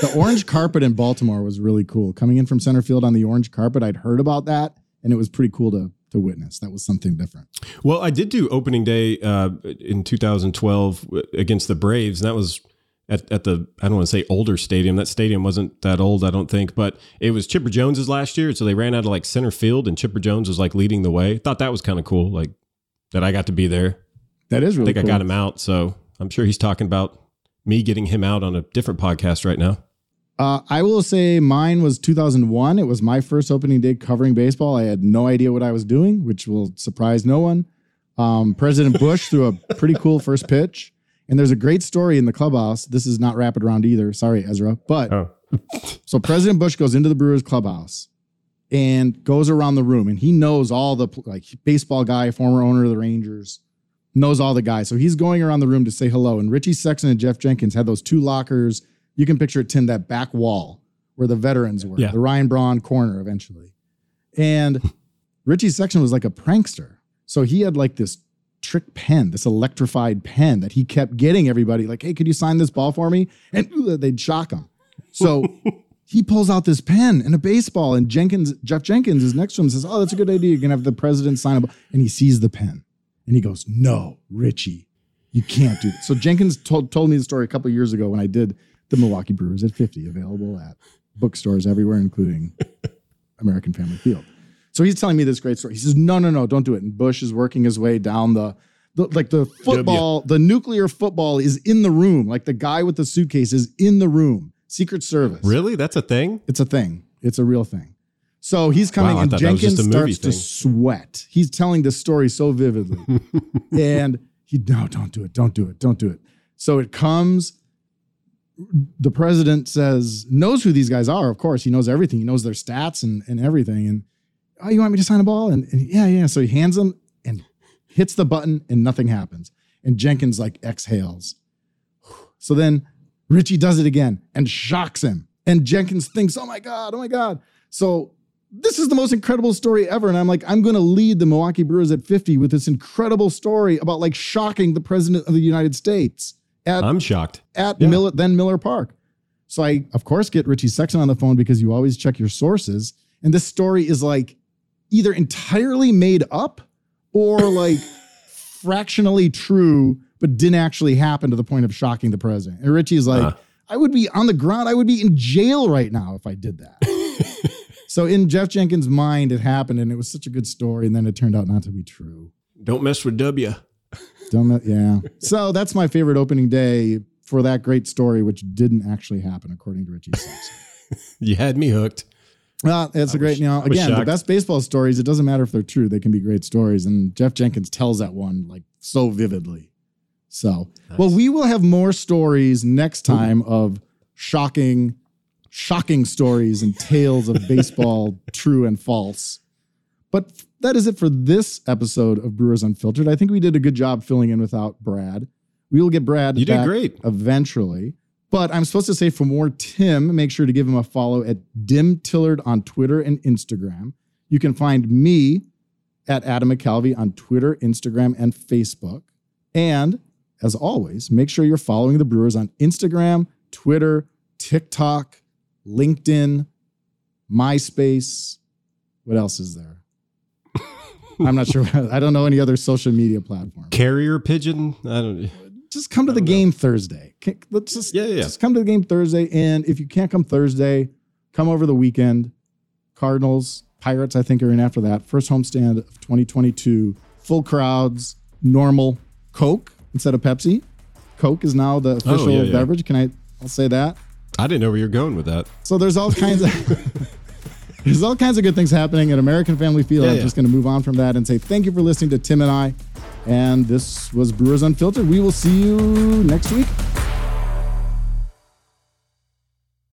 The orange carpet in Baltimore was really cool. Coming in from center field on the orange carpet, I'd heard about that, and it was pretty cool to to witness. That was something different. Well, I did do opening day uh, in 2012 against the Braves, and that was at, at the I don't want to say older stadium. That stadium wasn't that old, I don't think, but it was Chipper Jones's last year, so they ran out of like center field, and Chipper Jones was like leading the way. Thought that was kind of cool, like that I got to be there. That is I think cool. I got him out, so I'm sure he's talking about me getting him out on a different podcast right now. Uh, I will say mine was 2001. It was my first opening day covering baseball. I had no idea what I was doing, which will surprise no one. Um, President Bush threw a pretty cool first pitch. And there's a great story in the clubhouse. This is not rapid round either. Sorry, Ezra. But Oh, so President Bush goes into the Brewers clubhouse and goes around the room, and he knows all the like baseball guy, former owner of the Rangers, knows all the guys. So he's going around the room to say hello. And Richie Sexson and Geoff Jenkins had those two lockers You can picture it, Tim, that back wall where the veterans were, Yeah. the Ryan Braun corner eventually. And Richie Sexson was like a prankster. So he had like this trick pen, this electrified pen that he kept getting everybody like, hey, could you sign this ball for me? And ooh, [LAUGHS] they'd shock him. So [LAUGHS] he pulls out this pen and a baseball, and Jenkins, Geoff Jenkins is next to him and says, Oh, that's a good idea. You're gonna have the president sign a ball. And he sees the pen and he goes, No, Richie, you can't do this. So Jenkins told, told me the story a couple years ago when I did the Milwaukee Brewers at 50, available at bookstores everywhere, including [LAUGHS] American Family Field. So he's telling me this great story. He says, "No, no, no, don't do it." And Bush is working his way down the, the like the football, the nuclear football is in the room. Like the guy with the suitcase is in the room. Secret Service. Really? That's a thing? It's a thing. It's a real thing. So he's coming Wow, and thought that was Jenkins just a movie starts to sweat. He's telling this story so vividly. [LAUGHS] and he, no, don't do it. Don't do it. Don't do it. So it comes. The president says, knows who these guys are. Of course, he knows everything. He knows their stats and, and everything. And, oh, you want me to sign a ball? And, and yeah, yeah. So he hands them and hits the button and nothing happens. And Jenkins like exhales. So then Richie does it again and shocks him. And Jenkins thinks, oh my God, oh my God. So this is the most incredible story ever. And I'm like, I'm going to lead the Milwaukee Brewers at 50 with this incredible story about like shocking the president of the United States at, I'm shocked. at yeah. Miller, then Miller Park. So I, of course, get Richie Sexson on the phone because you always check your sources. And this story is like either entirely made up or [LAUGHS] like fractionally true, but didn't actually happen to the point of shocking the president. And Richie's like, Uh-huh. I would be on the ground. I would be in jail right now if I did that. [LAUGHS] so in Geoff Jenkins' mind, it happened and it was such a good story. And then it turned out not to be true. Don't mess with W. Don't yeah. So that's my favorite opening day for that great story, which didn't actually happen, according to Richie. [LAUGHS] You had me hooked. Well, it's a great, was- you know, I again, the best baseball stories, it doesn't matter if they're true, they can be great stories. And Geoff Jenkins tells that one like so vividly. So, well, we will have more stories next time of shocking, shocking stories and tales of baseball, [LAUGHS] true and false. But that is it for this episode of Brewers Unfiltered. I think we did a good job filling in without Brad. We will get Brad You did great. eventually. But I'm supposed to say for more Tim, make sure to give him a follow at Dim Tillard on Twitter and Instagram. You can find me at Adam McCalvy on Twitter, Instagram, and Facebook. And as always, make sure you're following the Brewers on Instagram, Twitter, TikTok, LinkedIn, MySpace. What else is there? I'm not sure. [LAUGHS] I don't know any other social media platform Carrier pigeon. I don't. just come to the game Thursday. Let's just Yeah, yeah. just come to the game Thursday. And if you can't come Thursday, come over the weekend. Cardinals, Pirates, I think are in after that. First homestand of 2022. Full crowds, normal Coke instead of Pepsi. Coke is now the oh, official Oh, yeah. beverage. Can I? I'll say that. I didn't know where you're going with that. So there's all kinds of [LAUGHS] there's all kinds of good things happening at American Family Field. Yeah, I'm yeah. just going to move on from that and say thank you for listening to Tim and I. And this was Brewers Unfiltered. We will see you next week.